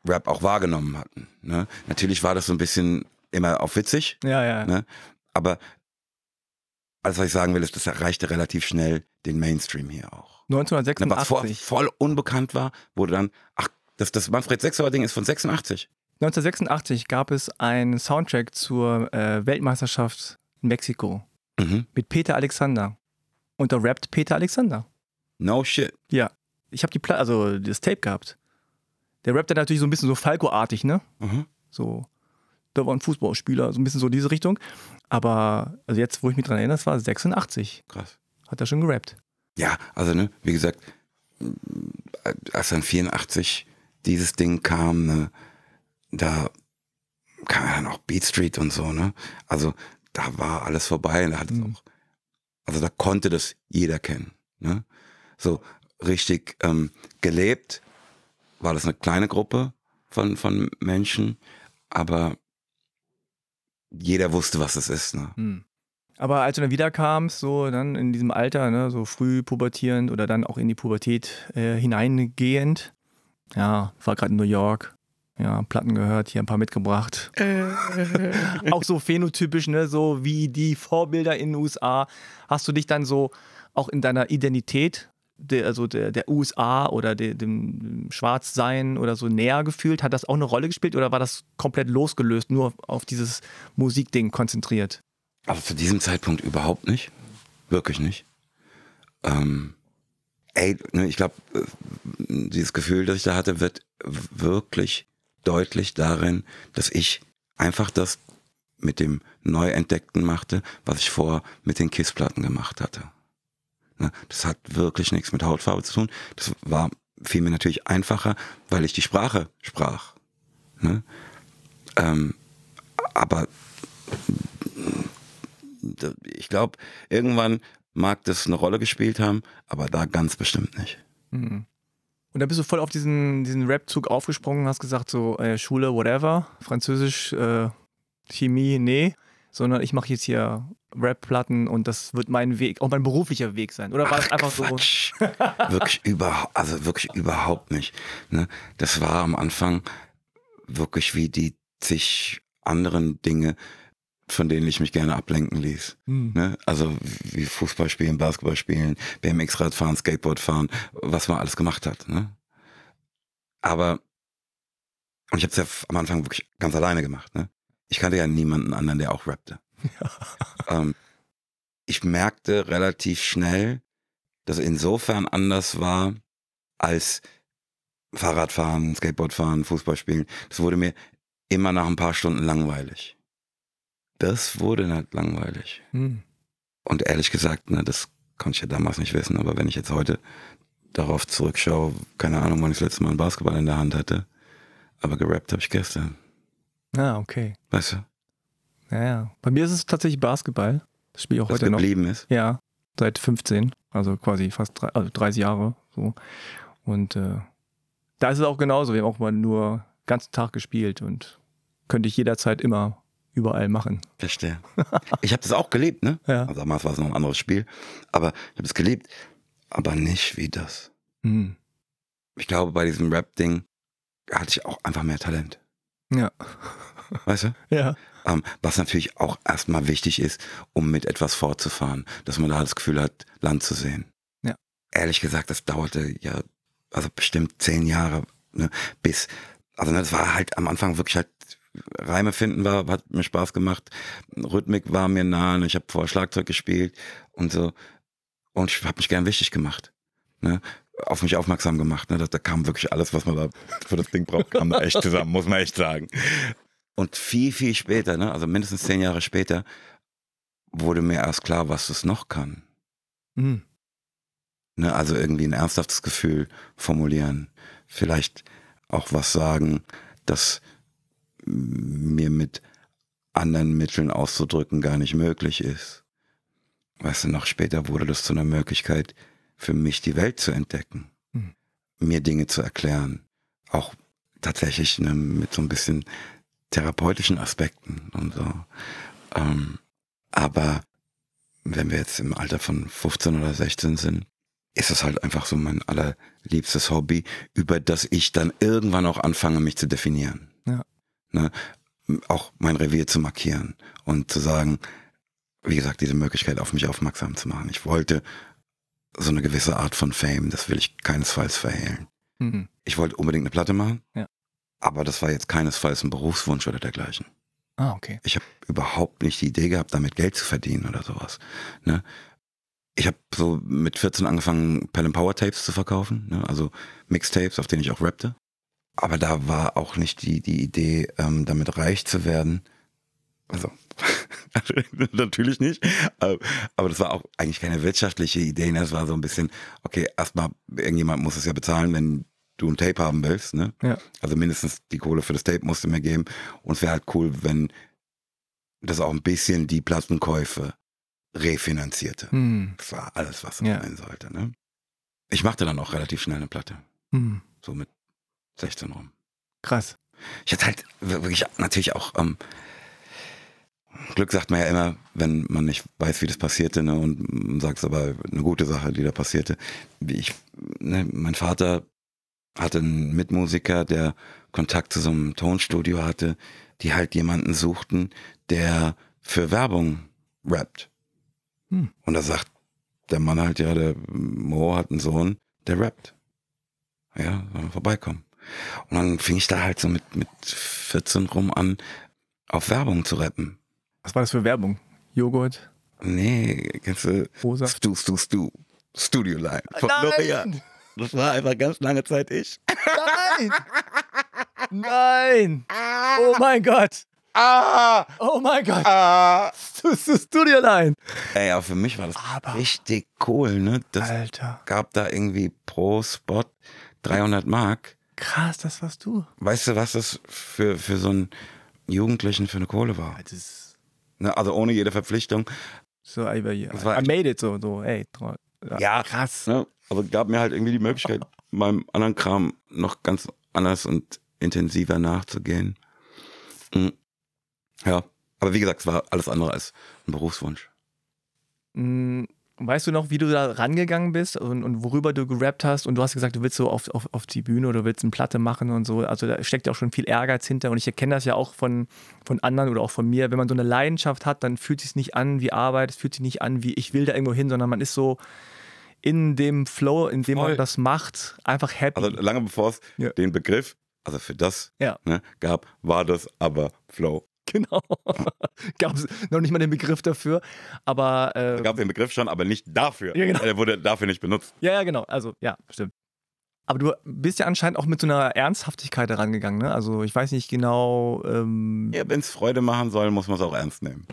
[SPEAKER 1] Rap auch wahrgenommen hatten. Ne? Natürlich war das so ein bisschen immer auf witzig,
[SPEAKER 2] Ja, ja.
[SPEAKER 1] Ne? aber alles, was ich sagen will, ist, das erreichte relativ schnell den Mainstream hier auch. Ne, Was vor,
[SPEAKER 2] 1986.
[SPEAKER 1] voll unbekannt war, wurde dann, ach, das, das Manfred Sechsauer Ding ist von 86.
[SPEAKER 2] 1986 gab es einen Soundtrack zur äh, Weltmeisterschaft in Mexiko
[SPEAKER 1] Mhm.
[SPEAKER 2] mit Peter Alexander. Und da rappt Peter Alexander.
[SPEAKER 1] No shit.
[SPEAKER 2] Ja. Ich habe die Pla also das Tape gehabt. Der rappt dann natürlich so ein bisschen so Falco-artig, ne?
[SPEAKER 1] Mhm.
[SPEAKER 2] So, da war ein Fußballspieler, so ein bisschen so diese Richtung. Aber also jetzt, wo ich mich dran erinnere, es war 86.
[SPEAKER 1] Krass.
[SPEAKER 2] Hat er schon gerappt.
[SPEAKER 1] Ja, also ne, wie gesagt, als dann 84 dieses Ding kam, ne, da kam ja dann auch Beat Street und so, ne? Also da war alles vorbei und da hat es
[SPEAKER 2] Mhm.
[SPEAKER 1] auch, also da konnte das jeder kennen, ne? So richtig ähm, gelebt war das eine kleine Gruppe von, von Menschen, aber jeder wusste, was es ist, ne?
[SPEAKER 2] Hm. Aber als du dann wiederkamst, so dann in diesem Alter, ne, so früh pubertierend oder dann auch in die Pubertät äh, hineingehend, ja, war gerade in New York, ja, Platten gehört, hier ein paar mitgebracht. auch so phänotypisch, ne, so wie die Vorbilder in den USA. Hast du dich dann so auch in deiner Identität, der, also der, der USA oder der, dem, dem Schwarzsein oder so näher gefühlt? Hat das auch eine Rolle gespielt oder war das komplett losgelöst, nur auf dieses Musikding konzentriert?
[SPEAKER 1] Also zu diesem Zeitpunkt überhaupt nicht. Wirklich nicht. Ähm, ey, ne, ich glaube, dieses Gefühl, das ich da hatte, wird wirklich deutlich darin, dass ich einfach das mit dem Neuentdeckten machte, was ich vorher mit den Kissplatten gemacht hatte. Ne, das hat wirklich nichts mit Hautfarbe zu tun. Das war fiel mir natürlich einfacher, weil ich die Sprache sprach. Ne? Ähm, aber ich glaube, irgendwann mag das eine Rolle gespielt haben, aber da ganz bestimmt nicht.
[SPEAKER 2] Mhm. Und dann bist du voll auf diesen, diesen Rap-Zug aufgesprungen, hast gesagt, so äh, Schule, whatever, Französisch, äh, Chemie, nee. sondern ich mache jetzt hier Rap-Platten und das wird mein Weg, auch mein beruflicher Weg sein. Oder war es einfach
[SPEAKER 1] Quatsch. so? wirklich überhaupt, also wirklich überhaupt nicht. Ne? Das war am Anfang wirklich wie die zig anderen Dinge, von denen ich mich gerne ablenken ließ. Hm. Ne? Also wie Fußball spielen, Basketball spielen, BMX-Rad fahren, Skateboard fahren, was man alles gemacht hat. Ne? Aber und ich habe es ja am Anfang wirklich ganz alleine gemacht. Ne? Ich kannte ja niemanden anderen, der auch rappte. Ja. Ähm, ich merkte relativ schnell, dass insofern anders war als Fahrradfahren, Skateboardfahren, Fußball spielen. Das wurde mir immer nach ein paar Stunden langweilig. Das wurde nicht langweilig. Hm. Und ehrlich gesagt, ne, das konnte ich ja damals nicht wissen, aber wenn ich jetzt heute darauf zurückschaue, keine Ahnung, wann ich das letzte Mal einen Basketball in der Hand hatte, aber gerappt habe ich gestern.
[SPEAKER 2] Ah, okay.
[SPEAKER 1] Weißt du?
[SPEAKER 2] Ja, ja. Bei mir ist es tatsächlich Basketball. Das spiele ich auch das heute
[SPEAKER 1] geblieben
[SPEAKER 2] noch.
[SPEAKER 1] ist?
[SPEAKER 2] Ja, seit 15, also quasi fast drei, also 30 Jahre. So. Und äh, da ist es auch genauso. Wir haben auch mal nur den ganzen Tag gespielt und könnte ich jederzeit immer überall machen.
[SPEAKER 1] Verstehe. Ich habe das auch gelebt, ne?
[SPEAKER 2] Ja.
[SPEAKER 1] Also damals war es noch ein anderes Spiel. Aber ich habe es gelebt, aber nicht wie das. Mhm. Ich glaube, bei diesem Rap-Ding hatte ich auch einfach mehr Talent.
[SPEAKER 2] Ja.
[SPEAKER 1] Weißt du?
[SPEAKER 2] Ja.
[SPEAKER 1] Ähm, was natürlich auch erstmal wichtig ist, um mit etwas fortzufahren, dass man da das Gefühl hat, Land zu sehen.
[SPEAKER 2] Ja.
[SPEAKER 1] Ehrlich gesagt, das dauerte ja, also bestimmt zehn Jahre, ne, bis, also ne, das war halt am Anfang wirklich halt Reime finden war, hat mir Spaß gemacht. Rhythmik war mir nah, ne, ich habe vorher Schlagzeug gespielt und so. Und ich habe mich gern wichtig gemacht. Ne? Auf mich aufmerksam gemacht. Ne? Da, da kam wirklich alles, was man da für das Ding braucht, kam da echt zusammen, muss man echt sagen. Und viel, viel später, ne, also mindestens zehn Jahre später, wurde mir erst klar, was es noch kann. Mhm. Ne, also irgendwie ein ernsthaftes Gefühl formulieren. Vielleicht auch was sagen, das mir mit anderen Mitteln auszudrücken gar nicht möglich ist. Weißt du, noch später wurde das zu einer Möglichkeit für mich, die Welt zu entdecken, mhm. mir Dinge zu erklären, auch tatsächlich ne, mit so ein bisschen therapeutischen Aspekten und so. Ähm, aber wenn wir jetzt im Alter von 15 oder 16 sind, ist es halt einfach so mein allerliebstes Hobby, über das ich dann irgendwann auch anfange, mich zu definieren. Ne? Auch mein Revier zu markieren und zu sagen, wie gesagt, diese Möglichkeit auf mich aufmerksam zu machen. Ich wollte so eine gewisse Art von Fame, das will ich keinesfalls verhehlen. Mhm. Ich wollte unbedingt eine Platte machen.
[SPEAKER 2] Ja.
[SPEAKER 1] Aber das war jetzt keinesfalls ein Berufswunsch oder dergleichen.
[SPEAKER 2] Ah, okay.
[SPEAKER 1] Ich habe überhaupt nicht die Idee gehabt, damit Geld zu verdienen oder sowas. Ne? Ich habe so mit 14 angefangen, Pen Power Tapes zu verkaufen, ne? also Mixtapes, auf denen ich auch rappte. Aber da war auch nicht die, die Idee, ähm, damit reich zu werden. Also, natürlich nicht. Aber das war auch eigentlich keine wirtschaftliche Idee. Ne? Das war so ein bisschen, okay, erstmal, irgendjemand muss es ja bezahlen, wenn du ein Tape haben willst, ne?
[SPEAKER 2] Ja.
[SPEAKER 1] Also mindestens die Kohle für das Tape musst du mir geben. Und es wäre halt cool, wenn das auch ein bisschen die Plattenkäufe refinanzierte.
[SPEAKER 2] Hm.
[SPEAKER 1] Das war alles, was ja. sein sollte, ne? Ich machte dann auch relativ schnell eine Platte.
[SPEAKER 2] Hm.
[SPEAKER 1] So mit 16 rum.
[SPEAKER 2] Krass.
[SPEAKER 1] Ich hatte halt wirklich natürlich auch, ähm, Glück sagt man ja immer, wenn man nicht weiß, wie das passierte, ne, und sagt es aber eine gute Sache, die da passierte. Wie ich, ne, mein Vater hatte einen Mitmusiker, der Kontakt zu so einem Tonstudio hatte, die halt jemanden suchten, der für Werbung rappt. Hm. Und da sagt der Mann halt, ja, der Mo hat einen Sohn, der rappt. Ja, soll mal vorbeikommen. Und dann fing ich da halt so mit, mit 14 rum an, auf Werbung zu rappen.
[SPEAKER 2] Was war das für Werbung? Joghurt?
[SPEAKER 1] Nee, kennst du?
[SPEAKER 2] Rosa?
[SPEAKER 1] Stu, Stu, Stu. Studio Line. Von Nein! Das war einfach ganz lange Zeit ich.
[SPEAKER 2] Nein! Nein! Oh mein Gott!
[SPEAKER 1] Ah!
[SPEAKER 2] Oh mein Gott!
[SPEAKER 1] Ah!
[SPEAKER 2] Studio Line!
[SPEAKER 1] Ey, aber für mich war das
[SPEAKER 2] aber
[SPEAKER 1] richtig cool, ne? Das
[SPEAKER 2] Alter.
[SPEAKER 1] gab da irgendwie pro Spot 300 Mark.
[SPEAKER 2] Krass, das warst du.
[SPEAKER 1] Weißt du, was das für, für so einen Jugendlichen für eine Kohle war? Ne, also ohne jede Verpflichtung.
[SPEAKER 2] So, I, I, I made it so, so, ey.
[SPEAKER 1] Ja, ja krass. Ne? Aber gab mir halt irgendwie die Möglichkeit, meinem anderen Kram noch ganz anders und intensiver nachzugehen. Mhm. Ja, Aber wie gesagt, es war alles andere als ein Berufswunsch.
[SPEAKER 2] Hm, Weißt du noch, wie du da rangegangen bist und, und, worüber du gerappt hast? Und du hast gesagt, du willst so auf, auf, auf die Bühne oder willst eine Platte machen und so. Also da steckt ja auch schon viel Ehrgeiz hinter. Und ich erkenne das ja auch von, von anderen oder auch von mir. Wenn man so eine Leidenschaft hat, dann fühlt es sich nicht an wie Arbeit, es fühlt sich nicht an wie ich will da irgendwo hin, sondern man ist so in dem Flow, in dem Voll. man das macht, einfach happy.
[SPEAKER 1] Also lange bevor es ja. den Begriff, also für das ja. ne, gab, war das aber Flow.
[SPEAKER 2] Genau. Gab es noch nicht mal den Begriff dafür, aber.
[SPEAKER 1] Äh, gab den Begriff schon, aber nicht dafür. Ja, genau. Er wurde dafür nicht benutzt.
[SPEAKER 2] Ja, ja, genau. Also, ja, stimmt. Aber du bist ja anscheinend auch mit so einer Ernsthaftigkeit herangegangen, ne? Also, ich weiß nicht genau. Ähm
[SPEAKER 1] ja, wenn es Freude machen soll, muss man es auch ernst nehmen.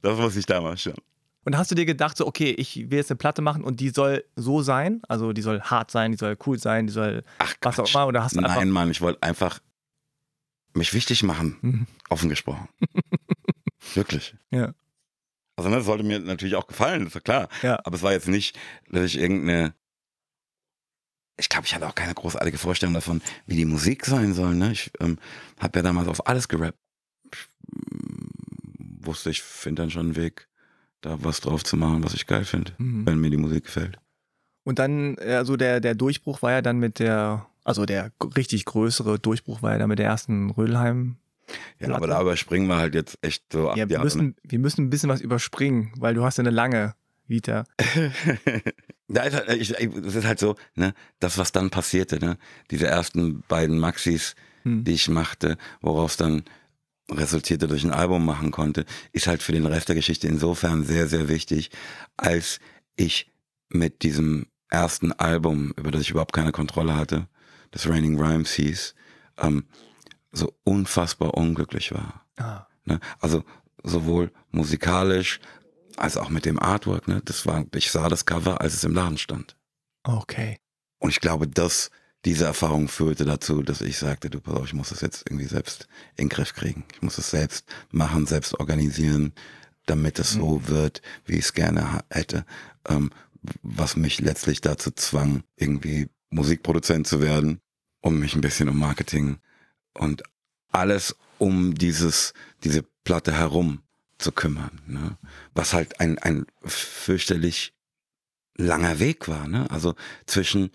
[SPEAKER 1] Das wusste ich damals schon.
[SPEAKER 2] Und hast du dir gedacht, so, okay, ich will jetzt eine Platte machen und die soll so sein? Also, die soll hart sein, die soll cool sein, die soll
[SPEAKER 1] Ach, was auch immer? Oder hast du Nein, Mann, ich wollte einfach mich wichtig machen, mhm. offen gesprochen. Wirklich.
[SPEAKER 2] Ja.
[SPEAKER 1] Also ne, das sollte mir natürlich auch gefallen, ist ja klar.
[SPEAKER 2] Ja.
[SPEAKER 1] Aber es war jetzt nicht, dass ich irgendeine. Ich glaube, ich hatte auch keine großartige Vorstellung davon, wie die Musik sein soll. Ne? Ich ähm, habe ja damals auf alles gerappt. Ich, mm, wusste, ich finde dann schon einen Weg, da was drauf zu machen, was ich geil finde, mhm. wenn mir die Musik gefällt.
[SPEAKER 2] Und dann, also der, der Durchbruch war ja dann mit der also der richtig größere Durchbruch war ja dann mit der ersten Rödelheim.
[SPEAKER 1] Ja, aber da überspringen wir halt jetzt echt so
[SPEAKER 2] ab. Ja, wir, müssen, wir müssen ein bisschen was überspringen, weil du hast ja eine lange Vita.
[SPEAKER 1] da ist halt, ich, das ist halt so, ne, das, was dann passierte, ne, diese ersten beiden Maxis, hm. die ich machte, woraus dann resultierte, durch ein Album machen konnte, ist halt für den Rest der Geschichte insofern sehr, sehr wichtig, als ich mit diesem ersten Album, über das ich überhaupt keine Kontrolle hatte, das Raining Rhymes hieß, ähm, so unfassbar unglücklich war. Ah. Ne? Also sowohl musikalisch als auch mit dem Artwork. Ne? Das war, ich sah das Cover, als es im Laden stand.
[SPEAKER 2] Okay.
[SPEAKER 1] Und ich glaube, dass diese Erfahrung führte dazu, dass ich sagte, du pass auf, ich muss das jetzt irgendwie selbst in den Griff kriegen. Ich muss es selbst machen, selbst organisieren, damit es mhm. so wird, wie ich es gerne hätte. Ähm, was mich letztlich dazu zwang, irgendwie Musikproduzent zu werden um mich ein bisschen um Marketing und alles um dieses, diese Platte herum zu kümmern. Ne? Was halt ein, ein fürchterlich langer Weg war. Ne? Also zwischen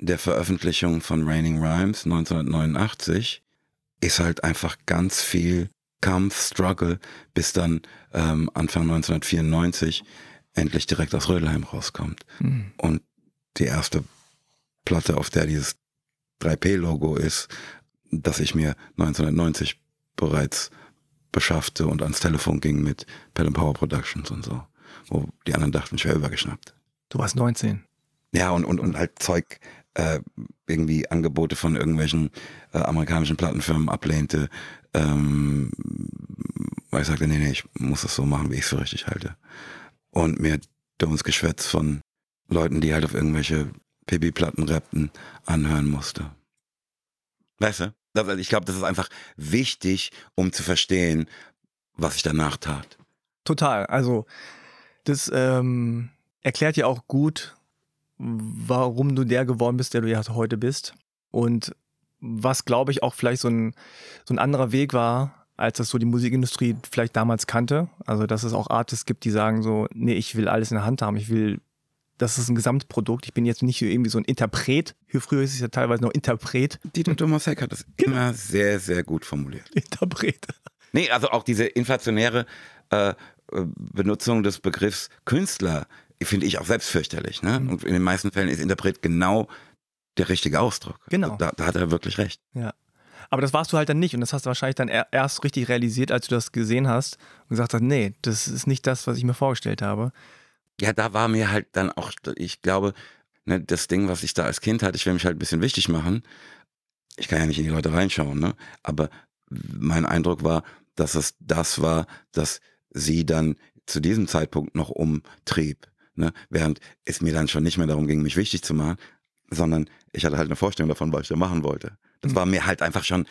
[SPEAKER 1] der Veröffentlichung von Raining Rhymes 1989 ist halt einfach ganz viel Kampf, Struggle, bis dann ähm, Anfang 1994 endlich direkt aus Rödelheim rauskommt. Mhm. Und die erste Platte, auf der dieses 3P-Logo ist, das ich mir 1990 bereits beschaffte und ans Telefon ging mit Pell Power Productions und so, wo die anderen dachten, ich wäre übergeschnappt.
[SPEAKER 2] Du warst 19.
[SPEAKER 1] Ja, und, und, und halt Zeug, äh, irgendwie Angebote von irgendwelchen äh, amerikanischen Plattenfirmen ablehnte, ähm, weil ich sagte, nee, nee, ich muss das so machen, wie ich es für richtig halte. Und mir dummes Geschwätz von Leuten, die halt auf irgendwelche Pipi-Platten rappten, anhören musste. Weißt du? Also ich glaube, das ist einfach wichtig, um zu verstehen, was ich danach tat.
[SPEAKER 2] Total. Also, das ähm, erklärt ja auch gut, warum du der geworden bist, der du ja heute bist. Und was, glaube ich, auch vielleicht so ein, so ein anderer Weg war, als das so die Musikindustrie vielleicht damals kannte. Also, dass es auch Artists gibt, die sagen so, nee, ich will alles in der Hand haben, ich will das ist ein Gesamtprodukt. Ich bin jetzt nicht irgendwie so ein Interpret. Früher ist es ja teilweise noch Interpret.
[SPEAKER 1] Dieter Thomas Heck hat das genau. immer sehr, sehr gut formuliert.
[SPEAKER 2] Interpret.
[SPEAKER 1] Nee, also auch diese inflationäre äh, Benutzung des Begriffs Künstler finde ich auch selbst fürchterlich. Ne? Mhm. Und in den meisten Fällen ist Interpret genau der richtige Ausdruck.
[SPEAKER 2] Genau.
[SPEAKER 1] Da, da hat er wirklich recht.
[SPEAKER 2] Ja. Aber das warst du halt dann nicht und das hast du wahrscheinlich dann erst richtig realisiert, als du das gesehen hast und gesagt hast, nee, das ist nicht das, was ich mir vorgestellt habe.
[SPEAKER 1] Ja, da war mir halt dann auch, ich glaube, ne, das Ding, was ich da als Kind hatte, ich will mich halt ein bisschen wichtig machen. Ich kann ja nicht in die Leute reinschauen, ne? Aber mein Eindruck war, dass es das war, dass sie dann zu diesem Zeitpunkt noch umtrieb. Ne? Während es mir dann schon nicht mehr darum ging, mich wichtig zu machen, sondern ich hatte halt eine Vorstellung davon, was ich da machen wollte. Das mhm. war mir halt einfach schon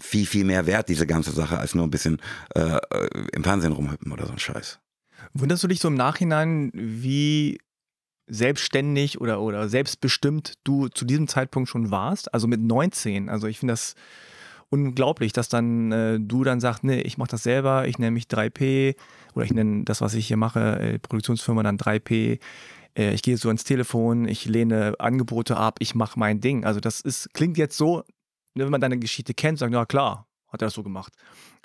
[SPEAKER 1] viel, viel mehr wert, diese ganze Sache, als nur ein bisschen äh, äh im Fernsehen rumhüppen oder so ein Scheiß.
[SPEAKER 2] Wunderst du dich so im Nachhinein, wie selbstständig oder, oder selbstbestimmt du zu diesem Zeitpunkt schon warst? Also mit 19. Also ich finde das unglaublich, dass dann äh, du dann sagst, nee, ich mache das selber, ich nenne mich 3P oder ich nenne das, was ich hier mache, äh, Produktionsfirma dann 3P. Äh, ich gehe so ins Telefon, ich lehne Angebote ab, ich mache mein Ding. Also das ist, klingt jetzt so, ne, wenn man deine Geschichte kennt, sagt, ja klar, hat er das so gemacht.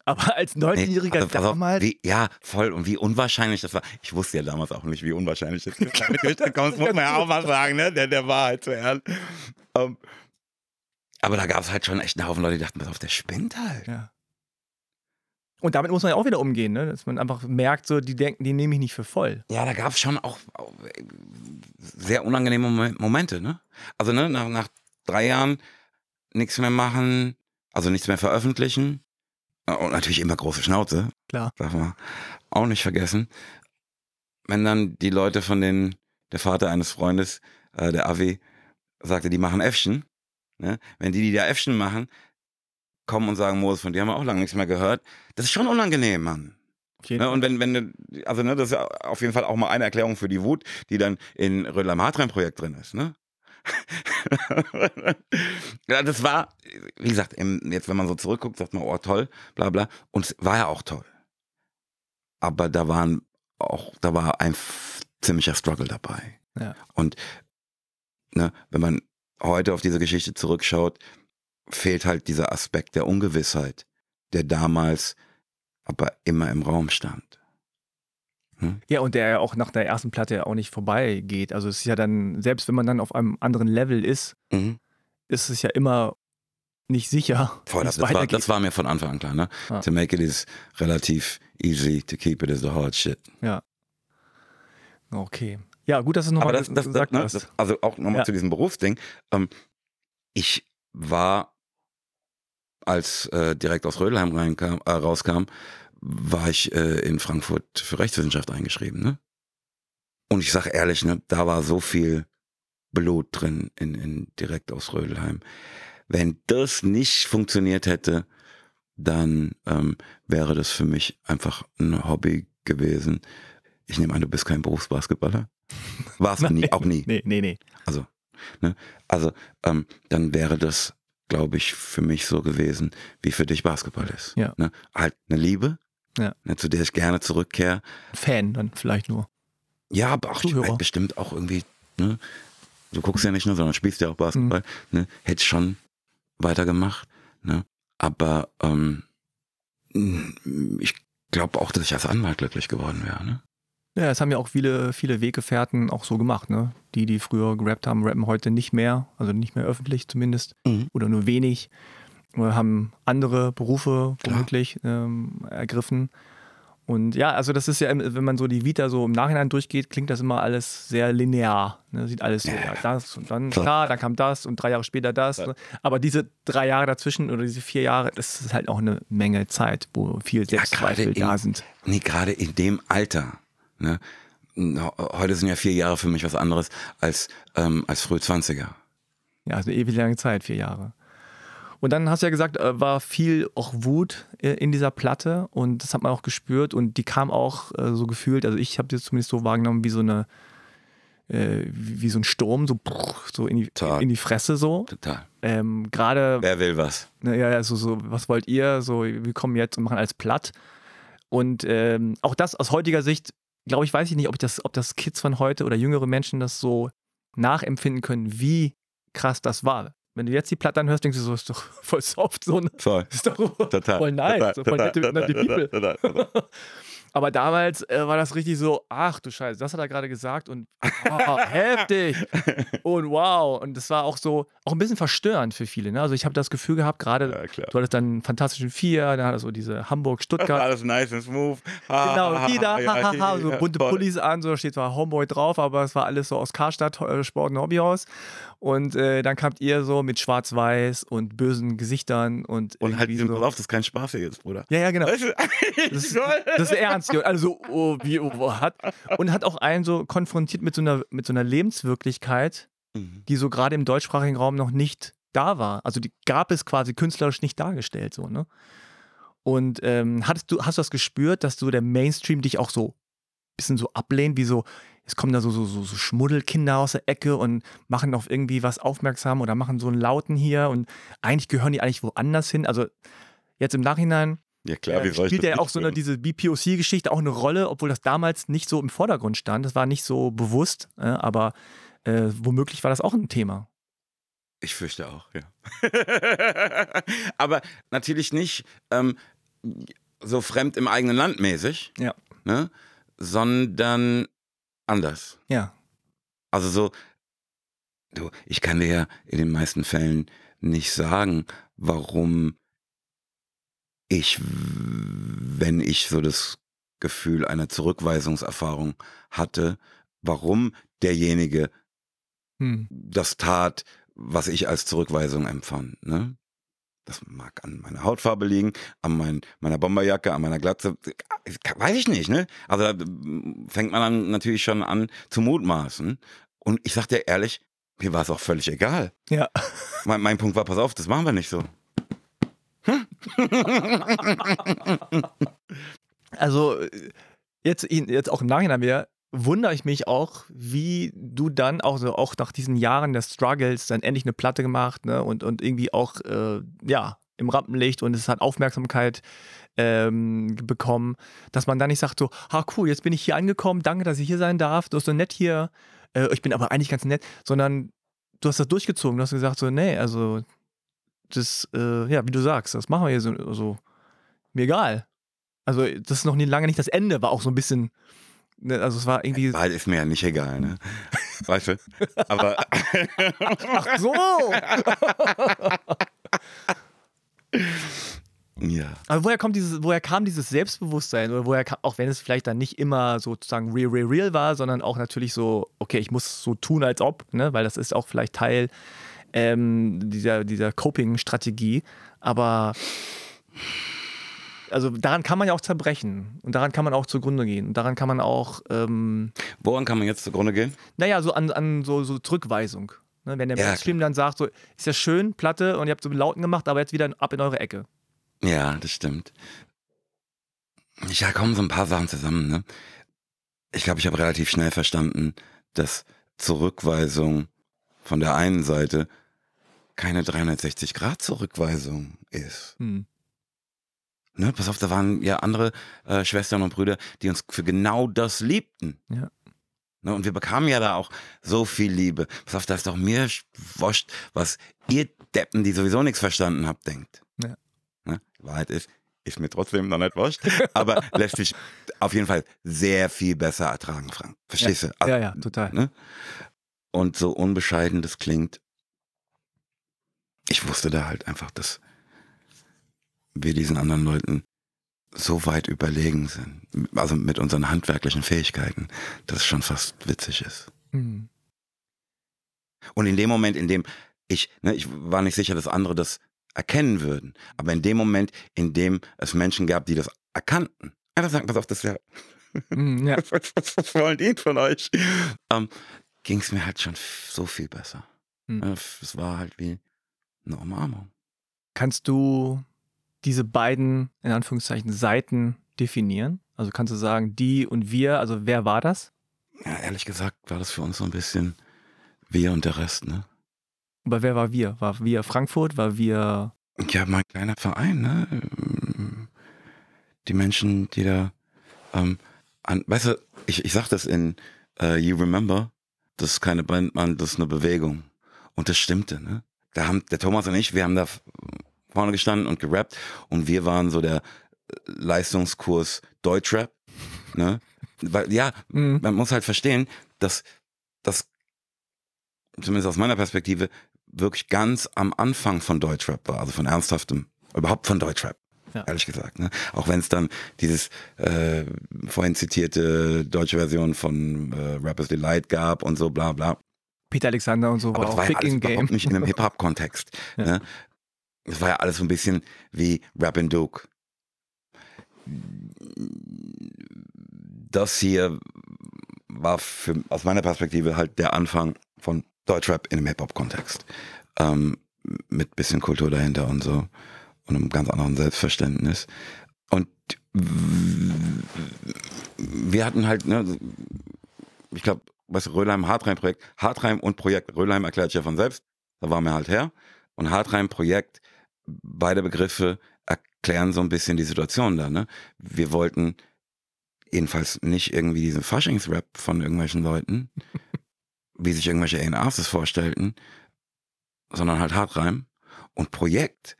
[SPEAKER 2] Aber als 19-Jähriger
[SPEAKER 1] Nee, also,
[SPEAKER 2] damals.
[SPEAKER 1] wie, ja, voll. Und wie unwahrscheinlich das war. Ich wusste ja damals auch nicht, wie unwahrscheinlich das ist. Damit durchzukommen, das muss man ja auch mal sagen, ne? Der, der war halt zu ernst. Ähm, aber da gab es halt schon echt einen Haufen Leute, die dachten, pass auf, der spinnt halt.
[SPEAKER 2] Ja. Und damit muss man ja auch wieder umgehen, ne? dass man einfach merkt, so, die denken, die nehme ich nicht für voll.
[SPEAKER 1] Ja, da gab es schon auch, auch sehr unangenehme Momen- Momente, ne? Also, ne, nach, nach drei Jahren nichts mehr machen, also nichts mehr veröffentlichen. Und natürlich immer große Schnauze.
[SPEAKER 2] Klar.
[SPEAKER 1] Darf man auch nicht vergessen. Wenn dann die Leute von den, der Vater eines Freundes, äh, der Avi, sagte, die machen Äffchen, ne? Wenn die, die da Äffchen machen, kommen und sagen, Moses, von dir haben wir auch lange nichts mehr gehört. Das ist schon unangenehm, Mann. Ne, und wenn, wenn, also ne, das ist auf jeden Fall auch mal eine Erklärung für die Wut, die dann in Rödler Hartrein Projekt drin ist, ne? ja, das war, wie gesagt, jetzt wenn man so zurückguckt, sagt man, oh toll, bla bla. Und es war ja auch toll. Aber da waren auch, da war ein ziemlicher Struggle dabei.
[SPEAKER 2] Ja.
[SPEAKER 1] Und ne, wenn man heute auf diese Geschichte zurückschaut, fehlt halt dieser Aspekt der Ungewissheit, der damals aber immer im Raum stand.
[SPEAKER 2] Ja, und der ja auch nach der ersten Platte auch nicht vorbeigeht. Also es ist ja dann, selbst wenn man dann auf einem anderen Level ist,
[SPEAKER 1] Mhm.
[SPEAKER 2] ist es ja immer nicht sicher,
[SPEAKER 1] Voll, das, war, das war mir von Anfang an klar. Ne?
[SPEAKER 2] Ah.
[SPEAKER 1] To make it is relativ easy, to keep it is the hard shit.
[SPEAKER 2] okay. Ja, gut, dass du nochmal
[SPEAKER 1] das, das,
[SPEAKER 2] gesagt
[SPEAKER 1] ne,
[SPEAKER 2] hast.
[SPEAKER 1] also auch nochmal
[SPEAKER 2] Ja.
[SPEAKER 1] zu diesem Berufsding. Ähm, ich war, als äh, direkt aus Rödelheim reinkam, äh, rauskam, war ich äh, in Frankfurt für Rechtswissenschaft eingeschrieben. Ne? Und ich sage ehrlich, ne, da war so viel Blut drin in, in direkt aus Rödelheim. Wenn das nicht funktioniert hätte, dann ähm, wäre das für mich einfach ein Hobby gewesen. Ich nehme an, du bist kein Berufsbasketballer. Warst du nie, auch nie.
[SPEAKER 2] Nee, nee, nee.
[SPEAKER 1] Also, ähm, dann wäre das, glaube ich, für mich so gewesen, wie für dich Basketball ist.
[SPEAKER 2] Ja.
[SPEAKER 1] Ne? Halt eine Liebe,
[SPEAKER 2] Ja.
[SPEAKER 1] ne, zu der ich gerne zurückkehre.
[SPEAKER 2] Fan dann vielleicht nur.
[SPEAKER 1] Ja, aber auch
[SPEAKER 2] Zuhörer.
[SPEAKER 1] halt bestimmt auch irgendwie, ne? Du guckst ja nicht nur, sondern spielst ja auch Basketball.
[SPEAKER 2] Mhm.
[SPEAKER 1] Ne? Hätte ich schon weitergemacht. Ne? Aber ähm, ich glaube auch, dass ich als Anwalt glücklich geworden wäre. Ne?
[SPEAKER 2] Ja, es haben ja auch viele, viele Weggefährten auch so gemacht, ne? Die, die früher gerappt haben, rappen heute nicht mehr, also nicht mehr öffentlich zumindest,
[SPEAKER 1] Mhm.
[SPEAKER 2] oder nur wenig, oder haben andere Berufe womöglich ähm, ergriffen. Und ja, also das ist ja, wenn man so die Vita so im Nachhinein durchgeht, klingt das immer alles sehr linear. Ne? Sieht alles so,
[SPEAKER 1] Ja.
[SPEAKER 2] ja, das und dann,
[SPEAKER 1] Klar.
[SPEAKER 2] dann kam das und drei Jahre später das.
[SPEAKER 1] Ja.
[SPEAKER 2] Ne? Aber diese drei Jahre dazwischen oder diese vier Jahre, das ist halt auch eine Menge Zeit, wo viel
[SPEAKER 1] Ja,
[SPEAKER 2] Selbstzweifel da
[SPEAKER 1] in-
[SPEAKER 2] sind.
[SPEAKER 1] Nee, gerade in dem Alter. Ne? Heute sind ja vier Jahre für mich was anderes als, ähm, als früh 20er.
[SPEAKER 2] Ja, also eine ewig lange Zeit, vier Jahre. Und dann hast du ja gesagt, äh, war viel auch Wut äh, in dieser Platte und das hat man auch gespürt und die kam auch äh, so gefühlt, also ich habe das zumindest so wahrgenommen wie so eine, wie so ein Sturm, so, so in, die,
[SPEAKER 1] Total.
[SPEAKER 2] in die Fresse so.
[SPEAKER 1] Total.
[SPEAKER 2] Ähm, Gerade
[SPEAKER 1] Wer will was?
[SPEAKER 2] Ne, ja, ja, so, so, was wollt ihr? So, wir kommen jetzt und machen alles platt. Und ähm, auch das aus heutiger Sicht, glaube ich, weiß ich nicht, ob, ich das, ob das Kids von heute oder jüngere Menschen das so nachempfinden können, wie krass das war. Wenn du jetzt die Platte anhörst, denkst du so, ist doch voll soft, so, ne?
[SPEAKER 1] Voll.
[SPEAKER 2] ist doch
[SPEAKER 1] Total.
[SPEAKER 2] voll nice,
[SPEAKER 1] Total,
[SPEAKER 2] so voll nette, People.
[SPEAKER 1] total, total.
[SPEAKER 2] Aber damals äh, war das richtig so, ach du Scheiße, das hat er gerade gesagt und oh, heftig und wow. Und das war auch so, auch ein bisschen verstörend für viele. Ne? Also ich habe das Gefühl gehabt, gerade
[SPEAKER 1] Ja.
[SPEAKER 2] Du hattest dann einen fantastischen Vier, dann hat er so diese Hamburg-Stuttgart.
[SPEAKER 1] Alles nice and smooth. Ha,
[SPEAKER 2] Genau,
[SPEAKER 1] ha,
[SPEAKER 2] die da,
[SPEAKER 1] ja,
[SPEAKER 2] hahaha, so
[SPEAKER 1] ja,
[SPEAKER 2] bunte. Pullis an, so da steht zwar Homeboy drauf, aber es war alles so aus Karstadt, äh, Sport- und Hobbyhaus. Und äh, dann kamt ihr so mit schwarz-weiß und bösen Gesichtern und
[SPEAKER 1] Und halt, pass
[SPEAKER 2] so.
[SPEAKER 1] auf, das ist kein Spaß hier jetzt, Bruder.
[SPEAKER 2] Ja, ja, genau. Das ist, das ist ernst. Also, oh, wie, oh, hat. Und hat auch einen so konfrontiert mit so einer, mit so einer Lebenswirklichkeit,
[SPEAKER 1] Mhm.
[SPEAKER 2] die so gerade im deutschsprachigen Raum noch nicht da war. Also die gab es quasi künstlerisch nicht dargestellt, so, ne? Und ähm, hattest du, hast du das gespürt, dass so der Mainstream dich auch so ein bisschen so ablehnt, wie so, jetzt kommen da so, so, so, so Schmuddelkinder aus der Ecke und machen auf irgendwie was aufmerksam oder machen so einen Lauten hier und eigentlich gehören die eigentlich woanders hin. Also jetzt im Nachhinein
[SPEAKER 1] ja klar, wie soll
[SPEAKER 2] spielt ja auch so eine, diese BPOC-Geschichte auch eine Rolle, obwohl das damals nicht so im Vordergrund stand. Das war nicht so bewusst, äh, aber äh, womöglich war das auch ein Thema.
[SPEAKER 1] Ich fürchte auch, ja. aber natürlich nicht ähm, so fremd im eigenen Land mäßig,
[SPEAKER 2] ja.
[SPEAKER 1] ne? sondern anders.
[SPEAKER 2] Ja.
[SPEAKER 1] Also so, du, ich kann dir ja in den meisten Fällen nicht sagen, warum ich, wenn ich so das Gefühl einer Zurückweisungserfahrung hatte, warum derjenige hm. das tat, was ich als Zurückweisung empfand. Ne? Das mag an meiner Hautfarbe liegen, an mein, meiner Bomberjacke, an meiner Glatze. Weiß ich nicht, ne? Also da fängt man dann natürlich schon an zu mutmaßen. Und ich sag dir ehrlich, mir war es auch völlig egal.
[SPEAKER 2] Ja.
[SPEAKER 1] Mein, mein Punkt war, pass auf, das machen wir nicht so. Hm?
[SPEAKER 2] also jetzt, jetzt auch im Nachhinein wieder wundere ich mich auch, wie du dann auch so auch nach diesen Jahren des Struggles dann endlich eine Platte gemacht ne? und, und irgendwie auch äh, ja im Rampenlicht und es hat Aufmerksamkeit ähm, bekommen, dass man dann nicht sagt so, ha cool, jetzt bin ich hier angekommen, danke, dass ich hier sein darf, du bist so nett hier, äh, ich bin aber eigentlich ganz nett, sondern du hast das durchgezogen, du hast gesagt so, nee, also das, äh, ja, wie du sagst, das machen wir hier so, so, mir egal. Also das ist noch nie, lange nicht das Ende, war auch so ein bisschen Ne, also es war irgendwie.
[SPEAKER 1] Wahl ist mir ja nicht egal, ne? Weißt du? Aber.
[SPEAKER 2] Ach so!
[SPEAKER 1] ja.
[SPEAKER 2] Aber woher kommt dieses, woher kam dieses Selbstbewusstsein? Oder woher kam, auch wenn es vielleicht dann nicht immer sozusagen real, real, real war, sondern auch natürlich so, okay, ich muss so tun, als ob, ne? Weil das ist auch vielleicht Teil ähm, dieser, dieser Coping-Strategie. Aber also daran kann man ja auch zerbrechen und daran kann man auch zugrunde gehen. Und daran kann man auch. Ähm,
[SPEAKER 1] Woran kann man jetzt zugrunde gehen?
[SPEAKER 2] Naja, so an, an so, so Zurückweisung. Ne? Wenn der ja, Mainstream dann sagt, so, ist ja schön, Platte und ihr habt so Lauten gemacht, aber jetzt wieder ab in eure Ecke.
[SPEAKER 1] Ja, das stimmt. Ja, kommen so ein paar Sachen zusammen. Ne? Ich glaube, ich habe relativ schnell verstanden, dass Zurückweisung von der einen Seite keine 360-Grad-Zurückweisung ist. Hm. Ne, pass auf, da waren ja andere äh, Schwestern und Brüder, die uns für genau das liebten.
[SPEAKER 2] Ja.
[SPEAKER 1] Ne, und wir bekamen ja da auch so viel Liebe. Pass auf, da ist doch mir wurscht, was ihr Deppen, die sowieso nichts verstanden habt, denkt.
[SPEAKER 2] Ja.
[SPEAKER 1] Ne, Wahrheit ist, ist mir trotzdem noch nicht wurscht, aber lässt sich auf jeden Fall sehr viel besser ertragen, Frank. Verstehst
[SPEAKER 2] ja.
[SPEAKER 1] du?
[SPEAKER 2] Also, ja, ja, total.
[SPEAKER 1] Ne? Und so unbescheiden das klingt, ich wusste da halt einfach, dass wir diesen anderen Leuten so weit überlegen sind, also mit unseren handwerklichen Fähigkeiten, dass es schon fast witzig ist. Mhm. Und in dem Moment, in dem ich, ne, ich war nicht sicher, dass andere das erkennen würden, aber in dem Moment, in dem es Menschen gab, die das erkannten, einfach sagen, pass auf, das ist ja,
[SPEAKER 2] mhm, ja.
[SPEAKER 1] was, was, was, wollen die von euch? Ähm, Ging es mir halt schon so viel besser. Mhm. Es war halt wie eine Umarmung.
[SPEAKER 2] Kannst du diese beiden, in Anführungszeichen, Seiten definieren? Also kannst du sagen, die und wir, also wer war das?
[SPEAKER 1] Ja, ehrlich gesagt war das für uns so ein bisschen wir und der Rest, ne?
[SPEAKER 2] Aber wer war wir? War wir Frankfurt? War wir.
[SPEAKER 1] Ja, mein kleiner Verein, ne? Die Menschen, die da. Ähm, an, weißt du, ich, ich sag das in uh, You Remember, das ist keine Band, man, das ist eine Bewegung. Und das stimmte, ne? Da haben der Thomas und ich, wir haben da vorne gestanden und gerappt und wir waren so der Leistungskurs Deutschrap. Ne? Weil, ja, mhm. man muss halt verstehen, dass das, zumindest aus meiner Perspektive, wirklich ganz am Anfang von Deutschrap war, also von ernsthaftem, überhaupt von Deutschrap. Ja. Ehrlich gesagt. Ne? Auch wenn es dann dieses äh, vorhin zitierte deutsche Version von äh, Rappers Delight gab und so bla bla.
[SPEAKER 2] Peter Alexander und so
[SPEAKER 1] Aber war auch war ja in Game. nicht in einem Hip-Hop-Kontext. Ja. Ne? Das war ja alles so ein bisschen wie and Duke. Das hier war für, aus meiner Perspektive halt der Anfang von Deutschrap in einem Hip-Hop-Kontext. Ähm, mit bisschen Kultur dahinter und so. Und einem ganz anderen Selbstverständnis. Und wir hatten halt, ne, ich glaube, was Röhlheim, Hartreim-Projekt, Hartreim und Projekt, Röhlheim erklärt ja von selbst, da waren wir halt her. Und Hartreim-Projekt, beide Begriffe erklären so ein bisschen die Situation da. Ne? Wir wollten jedenfalls nicht irgendwie diesen Faschingsrap von irgendwelchen Leuten, wie sich irgendwelche A&Rs das vorstellten, sondern halt Hartreim. Und Projekt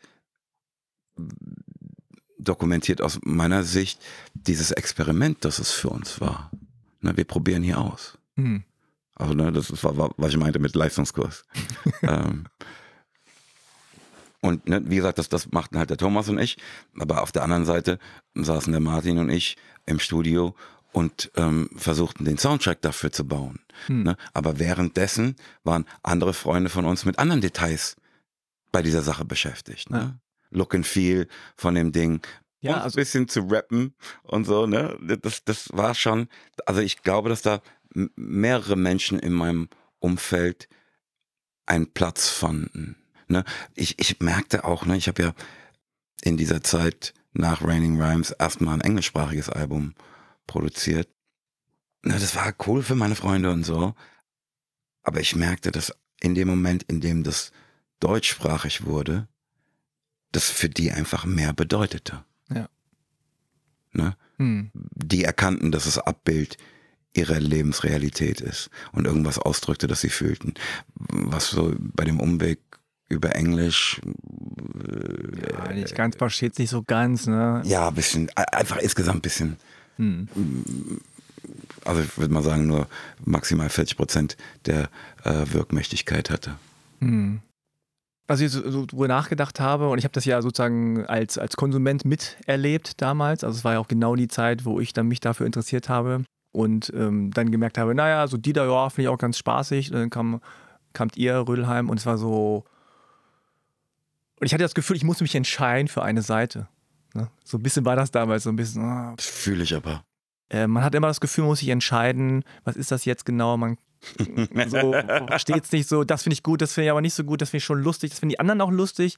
[SPEAKER 1] dokumentiert aus meiner Sicht dieses Experiment, das es für uns war. Ne, wir probieren hier aus. Mhm. Also ne, das ist, war, was ich meinte mit Leistungskurs. ähm, und ne, wie gesagt, das, das machten halt der Thomas und ich. Aber auf der anderen Seite saßen der Martin und ich im Studio und ähm, versuchten den Soundtrack dafür zu bauen. Hm. Ne? Aber währenddessen waren andere Freunde von uns mit anderen Details bei dieser Sache beschäftigt. Ne? Ja. Look and Feel von dem Ding. Ja, also ein bisschen zu rappen und so, ne? Das, das war schon, also ich glaube, dass da mehrere Menschen in meinem Umfeld einen Platz fanden. Ne? Ich, ich merkte auch, ne, ich habe ja in dieser Zeit nach Raining Rhymes erstmal ein englischsprachiges Album produziert. Ne, das war cool für meine Freunde und so. Aber ich merkte, dass in dem Moment, in dem das deutschsprachig wurde, das für die einfach mehr bedeutete.
[SPEAKER 2] Ja.
[SPEAKER 1] Ne? Hm. Die erkannten, dass es Abbild ihrer Lebensrealität ist und irgendwas ausdrückte, das sie fühlten. Was so bei dem Umweg über Englisch.
[SPEAKER 2] Ja, nicht ganz, versteht sich so ganz, ne?
[SPEAKER 1] Ja, ein bisschen, einfach insgesamt ein bisschen. Hm. Also ich würde mal sagen, nur maximal 40 Prozent der äh, Wirkmächtigkeit hatte. Hm.
[SPEAKER 2] Also ich so, so darüber nachgedacht habe und ich habe das ja sozusagen als, als Konsument miterlebt damals. Also es war ja auch genau die Zeit, wo ich dann mich dafür interessiert habe und ähm, dann gemerkt habe, naja, so Dieter, ja, finde ich auch ganz spaßig. Und dann kam, kamt ihr, Rödelheim, und es war so. Und ich hatte das Gefühl, ich musste mich entscheiden für eine Seite. Ne? So ein bisschen war das damals, so ein bisschen.
[SPEAKER 1] Oh. Das fühle ich aber.
[SPEAKER 2] Äh, man hat immer das Gefühl, man muss sich entscheiden, was ist das jetzt genau? Man so steht es nicht so, das finde ich gut, das finde ich aber nicht so gut, das finde ich schon lustig, das finden die anderen auch lustig.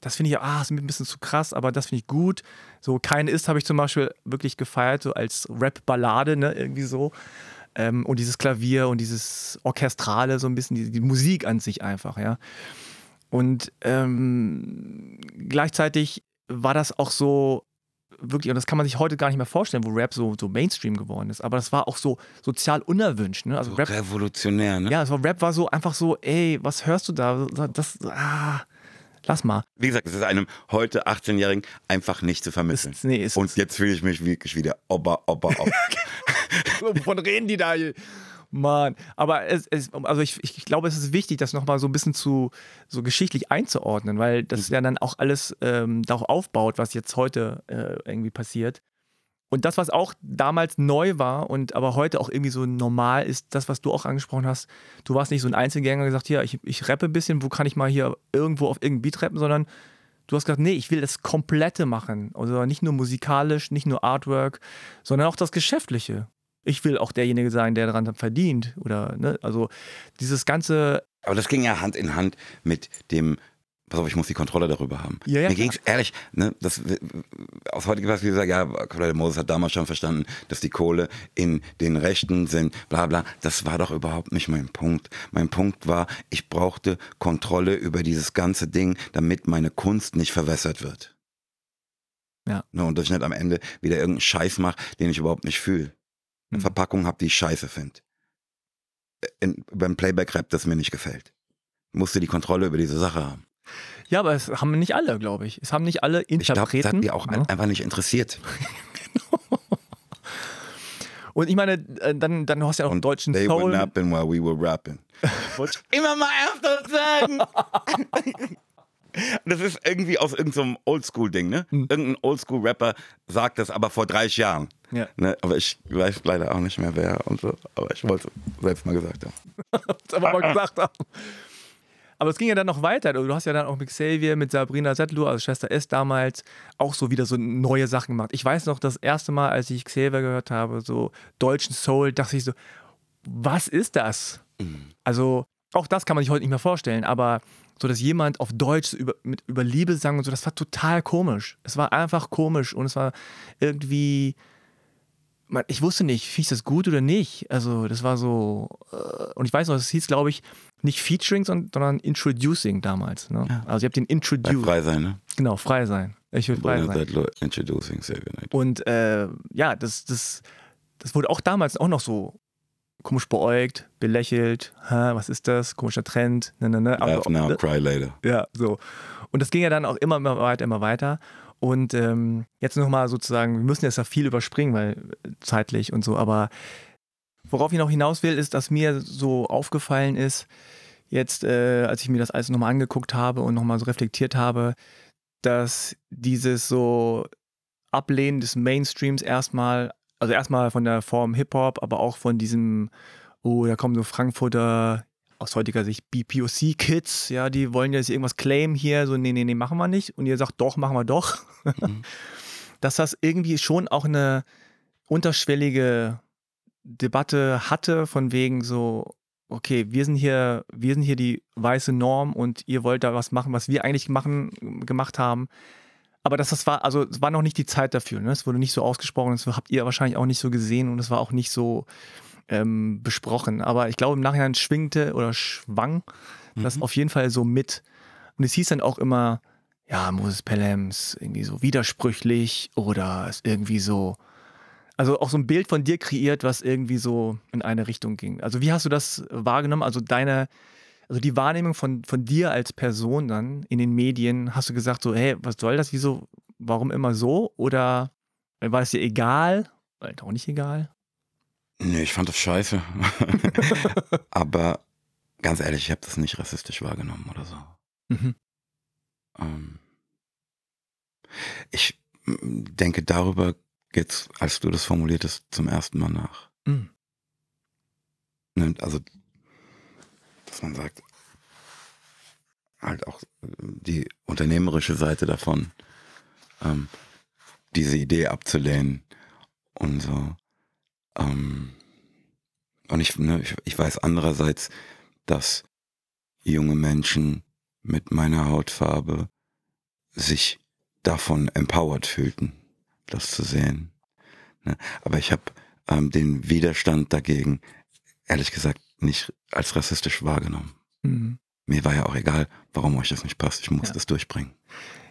[SPEAKER 2] Das finde ich, ah, ist mir ein bisschen zu krass, aber das finde ich gut. So, keine ist, habe ich zum Beispiel wirklich gefeiert, so als Rap-Ballade, ne, irgendwie so. Ähm, und dieses Klavier und dieses Orchestrale, so ein bisschen, die, die Musik an sich einfach, ja. Und ähm, gleichzeitig war das auch so, wirklich, und das kann man sich heute gar nicht mehr vorstellen, wo Rap so, so Mainstream geworden ist. Aber das war auch so sozial unerwünscht. Ne? Also Rap,
[SPEAKER 1] Revolutionär, ne?
[SPEAKER 2] Ja, also Rap war so einfach so, ey, was hörst du da? Das, ah, lass mal.
[SPEAKER 1] Wie gesagt, es ist einem heute 18-Jährigen einfach nicht zu vermissen. Ist, nee, ist, und jetzt fühle ich mich wirklich wieder Ober, Ober, Ober.
[SPEAKER 2] Wovon reden die da hier? Mann, aber es, es, also ich, ich glaube, es ist wichtig, das nochmal so ein bisschen zu so geschichtlich einzuordnen, weil das mhm. ja dann auch alles ähm, darauf aufbaut, was jetzt heute äh, irgendwie passiert. Und das, was auch damals neu war und aber heute auch irgendwie so normal ist, das, was du auch angesprochen hast, du warst nicht so ein Einzelgänger gesagt, hier, ich, ich rappe ein bisschen, wo kann ich mal hier irgendwo auf irgendein Beat rappen, sondern du hast gesagt, nee, ich will das Komplette machen. Also nicht nur musikalisch, nicht nur Artwork, sondern auch das Geschäftliche ich will auch derjenige sein, der daran verdient. Oder, ne? Also dieses ganze.
[SPEAKER 1] Aber das ging ja Hand in Hand mit dem pass auf, ich muss die Kontrolle darüber haben. Ja, ja, Mir ging es ehrlich, ne, das, aus heutiger Perspektive gesagt, ja, Cornel Moses hat damals schon verstanden, dass die Kohle in den Rechten sind, bla bla. Das war doch überhaupt nicht mein Punkt. Mein Punkt war, ich brauchte Kontrolle über dieses ganze Ding, damit meine Kunst nicht verwässert wird.
[SPEAKER 2] Ja.
[SPEAKER 1] Ne, und dass ich nicht am Ende wieder irgendeinen Scheiß mache, den ich überhaupt nicht fühle eine mhm. Verpackung habe, die ich scheiße finde. Beim Playback-Rap, das mir nicht gefällt. Musste die Kontrolle über diese Sache haben.
[SPEAKER 2] Ja, aber es haben nicht alle, glaube ich. Es haben nicht alle Interpreten. Ich glaube, das
[SPEAKER 1] hat die auch ja. einfach nicht interessiert. genau.
[SPEAKER 2] Und ich meine, äh, dann, dann hast du ja auch einen deutschen
[SPEAKER 1] they Soul. They were napping while we were rapping. Wollte ich immer mal öfter sagen. Das ist irgendwie aus irgendeinem so Oldschool-Ding, ne? Hm. Irgendein Oldschool-Rapper sagt das aber vor 30 Jahren.
[SPEAKER 2] Ja.
[SPEAKER 1] Ne? Aber ich weiß leider auch nicht mehr wer und so. Aber ich wollte es selbst mal gesagt haben.
[SPEAKER 2] aber mal gesagt haben. Aber es ging ja dann noch weiter. Du hast ja dann auch mit Xavier, mit Sabrina Settler, also Schwester S damals, auch so wieder so neue Sachen gemacht. Ich weiß noch, das erste Mal, als ich Xavier gehört habe, so deutschen Soul, dachte ich so, was ist das? Mhm. Also, auch das kann man sich heute nicht mehr vorstellen, aber so dass jemand auf Deutsch über, mit, über Liebe sang und so, das war total komisch. Es war einfach komisch und es war irgendwie man, ich wusste nicht, finde ich das gut oder nicht. Also das war so, äh, und ich weiß noch, es hieß, glaube ich, nicht Featuring, sondern Introducing damals. Ne? Ja. Also ihr habt den Introduce.
[SPEAKER 1] Frei sein, ne?
[SPEAKER 2] Genau, frei sein. Ich will frei sein.
[SPEAKER 1] Introducing, sehr genau.
[SPEAKER 2] Und äh, ja, das, das, das wurde auch damals auch noch so komisch beäugt, belächelt, Hä, was ist das, komischer Trend, ne, ne, ne.
[SPEAKER 1] Laugh now, cry later.
[SPEAKER 2] Ja, so. Und das ging ja dann auch immer, immer weiter, immer weiter. Und ähm, jetzt nochmal sozusagen, wir müssen jetzt ja viel überspringen, weil äh, zeitlich und so, aber worauf ich noch hinaus will, ist, dass mir so aufgefallen ist, jetzt, äh, als ich mir das alles nochmal angeguckt habe und nochmal so reflektiert habe, dass dieses so Ablehnen des Mainstreams erstmal, also erstmal von der Form Hip-Hop, aber auch von diesem, oh, da kommen so Frankfurter aus heutiger Sicht BPOC-Kids, ja, die wollen jetzt irgendwas claimen hier, so, nee, nee, nee, machen wir nicht. Und ihr sagt, doch, machen wir doch. Mhm. Dass das irgendwie schon auch eine unterschwellige Debatte hatte, von wegen so, okay, wir sind hier, wir sind hier die weiße Norm und ihr wollt da was machen, was wir eigentlich machen, gemacht haben. Aber das, das war, also es war noch nicht die Zeit dafür. Ne? Es wurde nicht so ausgesprochen, das habt ihr wahrscheinlich auch nicht so gesehen und es war auch nicht so ähm, besprochen. Aber ich glaube, im Nachhinein schwingte oder schwang mhm. das auf jeden Fall so mit. Und es hieß dann auch immer, ja, Moses Pelham ist irgendwie so widersprüchlich oder ist irgendwie so, also auch so ein Bild von dir kreiert, was irgendwie so in eine Richtung ging. Also wie hast du das wahrgenommen? Also deine, also die Wahrnehmung von, von dir als Person dann in den Medien, hast du gesagt so, hey, was soll das, wieso, warum immer so? Oder war es dir egal? Oder auch nicht egal?
[SPEAKER 1] Nee, ich fand das scheiße. Aber ganz ehrlich, ich habe das nicht rassistisch wahrgenommen oder so. Mhm. Ähm, ich denke darüber jetzt, als du das formuliert hast, zum ersten Mal nach. Mhm. Ne, also, dass man sagt, halt auch die unternehmerische Seite davon, ähm, diese Idee abzulehnen und so. Ähm, und ich, ne, ich, ich weiß andererseits, dass junge Menschen mit meiner Hautfarbe sich davon empowered fühlten, das zu sehen. Ne? Aber ich habe ähm, den Widerstand dagegen, ehrlich gesagt, nicht als rassistisch wahrgenommen. Mhm. Mir war ja auch egal, warum euch das nicht passt. Ich muss ja. das durchbringen.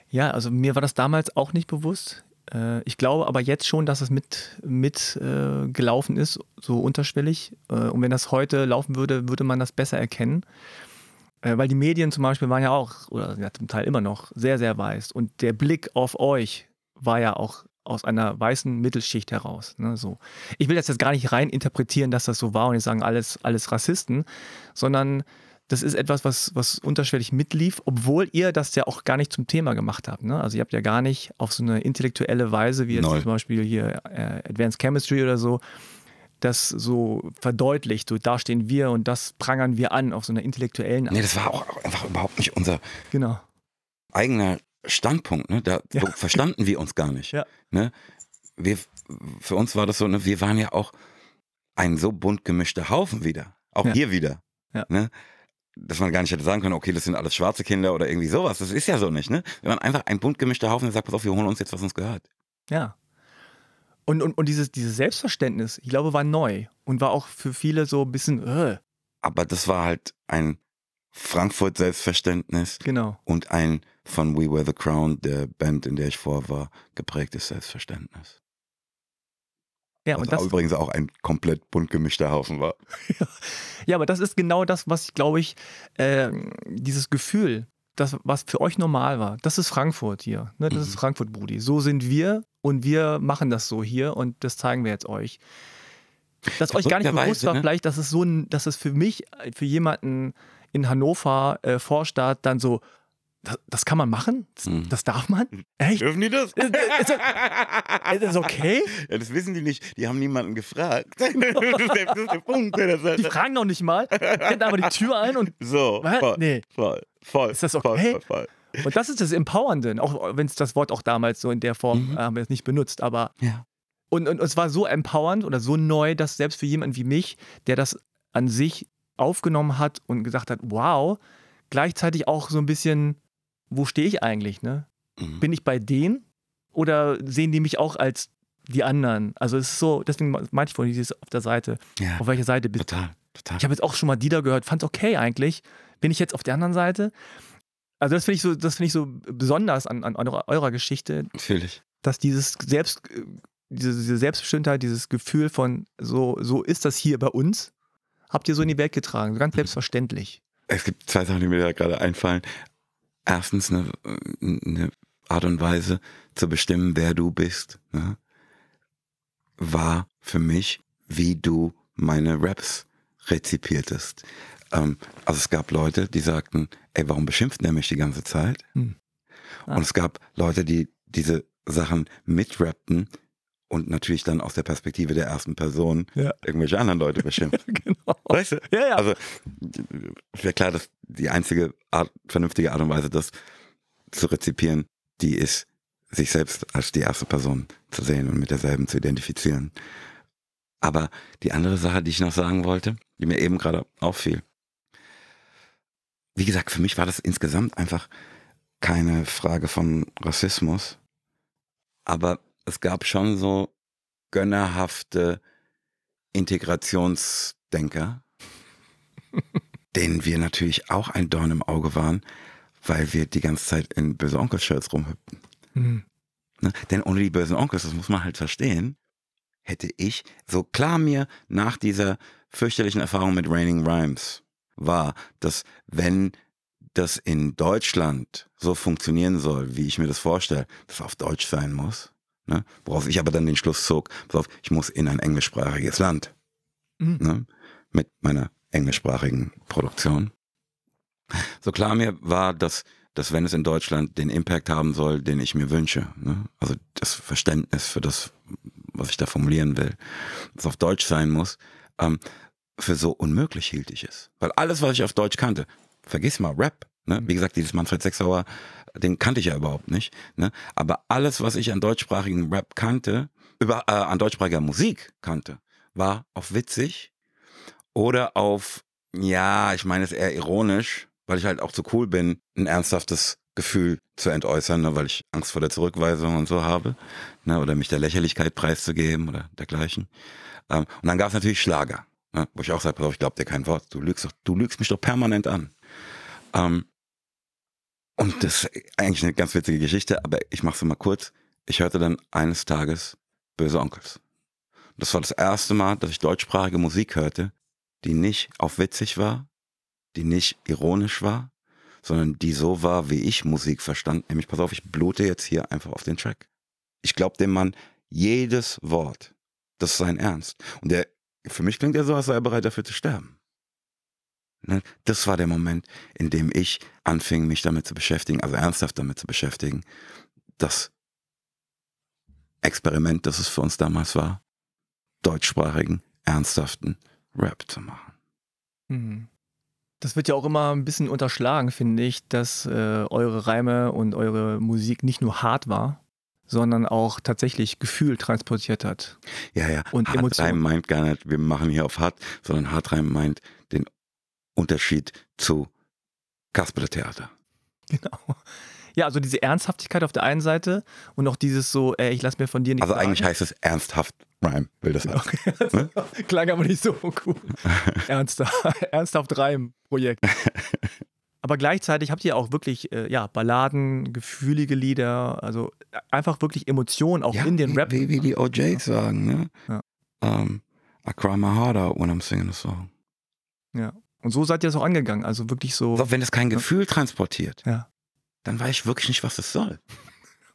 [SPEAKER 2] Ja, also mir war das damals auch nicht bewusst. Äh, ich glaube aber jetzt schon, dass es mit, mit äh, gelaufen ist, so unterschwellig. Äh, und wenn das heute laufen würde, würde man das besser erkennen. Äh, weil die Medien zum Beispiel waren ja auch, oder ja, zum Teil immer noch, sehr, sehr weiß. Und der Blick auf euch war ja auch aus einer weißen Mittelschicht heraus. Ne, so. Ich will das jetzt gar nicht rein interpretieren, dass das so war und jetzt sagen alles, alles Rassisten, sondern das ist etwas, was, was unterschwellig mitlief, obwohl ihr das ja auch gar nicht zum Thema gemacht habt. Ne? Also ihr habt ja gar nicht auf so eine intellektuelle Weise, wie jetzt Neu. zum Beispiel hier äh, Advanced Chemistry oder so, das so verdeutlicht, so da stehen wir und das prangern wir an auf so einer intellektuellen
[SPEAKER 1] Nee, das war auch einfach überhaupt nicht unser
[SPEAKER 2] genau.
[SPEAKER 1] eigener Standpunkt. Ne? Da ja. verstanden wir uns gar nicht.
[SPEAKER 2] Ja.
[SPEAKER 1] Ne? Wir, für uns war das so, ne? wir waren ja auch ein so bunt gemischter Haufen wieder. Auch ja. hier wieder. Ne? dass man gar nicht hätte sagen können, okay, das sind alles schwarze Kinder oder irgendwie sowas. Das ist ja so nicht, ne? Wir waren einfach ein bunt gemischter Haufen, der sagt, pass auf, wir holen uns jetzt, was uns gehört.
[SPEAKER 2] Ja. Und, und, und dieses, dieses Selbstverständnis, ich glaube, war neu und war auch für viele so ein bisschen, äh.
[SPEAKER 1] Aber das war halt ein Frankfurt-Selbstverständnis.
[SPEAKER 2] Genau.
[SPEAKER 1] Und ein von We Were the Crown, der Band, in der ich vor war, geprägtes Selbstverständnis.
[SPEAKER 2] Ja, und das
[SPEAKER 1] übrigens auch ein komplett bunt gemischter Haufen war.
[SPEAKER 2] ja, aber das ist genau das, was ich glaube ich, äh, dieses Gefühl, das, was für euch normal war, das ist Frankfurt hier. Ne? Das mhm. ist Frankfurt, Brudi. So sind wir und wir machen das so hier und das zeigen wir jetzt euch. Dass euch gar nicht bewusst war, ne? vielleicht, dass es so ein, dass es für mich, für jemanden in Hannover, äh, Vorstadt, dann so, das, das, kann man machen? Das, hm. das, darf man?
[SPEAKER 1] Echt? Dürfen die das? Ist,
[SPEAKER 2] ist, ist das okay?
[SPEAKER 1] Ja, das wissen die nicht. Die haben niemanden gefragt. Das ist der, das ist der
[SPEAKER 2] Punkt. Die fragen noch nicht mal. Rennt aber die Tür ein und.
[SPEAKER 1] So. Voll, nee. Voll. Voll.
[SPEAKER 2] Ist das okay? Voll, voll, voll. Und das ist das Empowernde. Auch wenn es das Wort auch damals so in der Form mhm. haben wir es nicht benutzt. Aber.
[SPEAKER 1] Ja.
[SPEAKER 2] Und, und, und es war so empowernd oder so neu, dass selbst für jemanden wie mich, der das an sich aufgenommen hat und gesagt hat, wow, gleichzeitig auch so ein bisschen wo stehe ich eigentlich, ne? Mhm. Bin ich bei denen oder sehen die mich auch als die anderen. Also es ist so, deswegen meinte ich vorhin dieses auf der Seite.
[SPEAKER 1] Ja,
[SPEAKER 2] Auf welcher Seite bist du?
[SPEAKER 1] total, total.
[SPEAKER 2] Ich habe jetzt auch schon mal die da gehört, fand's okay eigentlich. Bin ich jetzt auf der anderen Seite? Also das finde ich so, das finde ich so besonders an, an eurer, eurer Geschichte,
[SPEAKER 1] Natürlich.
[SPEAKER 2] dass dieses Selbst, äh, diese, diese Selbstbestimmtheit, dieses Gefühl von so, so ist das hier bei uns, habt ihr so in die Welt getragen, so ganz
[SPEAKER 1] Mhm.
[SPEAKER 2] selbstverständlich.
[SPEAKER 1] Es gibt zwei Sachen, die mir da gerade einfallen. Erstens eine, eine Art und Weise zu bestimmen, wer du bist, ne? war für mich, wie du meine Raps rezipiertest. Ähm, also es gab Leute, die sagten, ey, warum beschimpft der mich die ganze Zeit?
[SPEAKER 2] Hm. Ah.
[SPEAKER 1] Und es gab Leute, die diese Sachen mitrappten und natürlich dann aus der Perspektive der ersten Person
[SPEAKER 2] Ja.
[SPEAKER 1] irgendwelche anderen Leute beschimpft.
[SPEAKER 2] genau.
[SPEAKER 1] Weißt du?
[SPEAKER 2] Ja, ja.
[SPEAKER 1] Also wäre klar, dass die einzige Art, vernünftige Art und Weise, das zu rezipieren, die ist, sich selbst als die erste Person zu sehen und mit derselben zu identifizieren. Aber die andere Sache, die ich noch sagen wollte, die mir eben gerade auffiel, wie gesagt, für mich war das insgesamt einfach keine Frage von Rassismus, aber es gab schon so gönnerhafte Integrationsdenker, denen wir natürlich auch ein Dorn im Auge waren, weil wir die ganze Zeit in böse Onkel-Shirts rumhüpften.
[SPEAKER 2] Hm.
[SPEAKER 1] Ne? Denn ohne die bösen Onkels, das muss man halt verstehen, hätte ich, so klar mir nach dieser fürchterlichen Erfahrung mit Raining Rhymes war, dass wenn das in Deutschland so funktionieren soll, wie ich mir das vorstelle, das auf Deutsch sein muss, ne? woraus ich aber dann den Schluss zog, pass auf, ich muss in ein englischsprachiges Land
[SPEAKER 2] Mhm.
[SPEAKER 1] ne? mit meiner englischsprachigen Produktion. So klar mir war, dass, dass wenn es in Deutschland den Impact haben soll, den ich mir wünsche, ne? also das Verständnis für das, was ich da formulieren will, das auf Deutsch sein muss, ähm, für so unmöglich hielt ich es. Weil alles, was ich auf Deutsch kannte, vergiss mal Rap, ne? wie gesagt, dieses Manfred Sechsauer, den kannte ich ja überhaupt nicht, ne? aber alles, was ich an deutschsprachigen Rap kannte, über, äh, an deutschsprachiger Musik kannte, war auf witzig oder auf, ja, ich meine es eher ironisch, weil ich halt auch zu cool bin, ein ernsthaftes Gefühl zu entäußern, ne, weil ich Angst vor der Zurückweisung und so habe, ne, oder mich der Lächerlichkeit preiszugeben oder dergleichen. Ähm, und dann gab es natürlich Schlager, ne, wo ich auch sage, pass auf, ich glaub dir kein Wort, du lügst, doch, du lügst mich doch permanent an. Ähm, und das ist eigentlich eine ganz witzige Geschichte, aber ich mache es mal kurz. Ich hörte dann eines Tages Böse Onkels. Das war das erste Mal, dass ich deutschsprachige Musik hörte, die nicht auf witzig war, die nicht ironisch war, sondern die so war, wie ich Musik verstand. Nämlich, pass auf, ich blute jetzt hier einfach auf den Track. Ich glaube dem Mann jedes Wort. Das ist sein Ernst. Und der, für mich klingt er so, als sei er bereit dafür zu sterben. Ne? Das war der Moment, in dem ich anfing, mich damit zu beschäftigen, also ernsthaft damit zu beschäftigen, das Experiment, das es für uns damals war, deutschsprachigen, ernsthaften Rap zu machen.
[SPEAKER 2] Mhm. Das wird ja auch immer ein bisschen unterschlagen, finde ich, dass äh, eure Reime und eure Musik nicht nur hart war, sondern auch tatsächlich Gefühl transportiert hat.
[SPEAKER 1] Ja, ja.
[SPEAKER 2] Und
[SPEAKER 1] hart
[SPEAKER 2] Emotionen.
[SPEAKER 1] rein meint gar nicht, wir machen hier auf hart, sondern hart rein meint den Unterschied zu Kasperle-Theater.
[SPEAKER 2] Genau. Ja, also diese Ernsthaftigkeit auf der einen Seite und auch dieses so, ey, ich lass mir von dir nichts
[SPEAKER 1] Also
[SPEAKER 2] sagen.
[SPEAKER 1] eigentlich heißt es ernsthaft Rhyme, will das sagen.
[SPEAKER 2] Okay, also, klang aber nicht so cool. Ernsthaft, ernsthaft Reim-Projekt. Aber gleichzeitig habt ihr auch wirklich äh, ja, Balladen, gefühlige Lieder, also einfach wirklich Emotionen auch in den Rap.
[SPEAKER 1] Wie, wie die OJs sagen, ne?
[SPEAKER 2] Ja.
[SPEAKER 1] Um, I cry my heart out when I'm singing a song.
[SPEAKER 2] Ja. Und so seid ihr es auch angegangen. Also wirklich so.
[SPEAKER 1] Pass auf, wenn das kein Gefühl transportiert,
[SPEAKER 2] Ja.
[SPEAKER 1] dann weiß ich wirklich nicht, was das soll.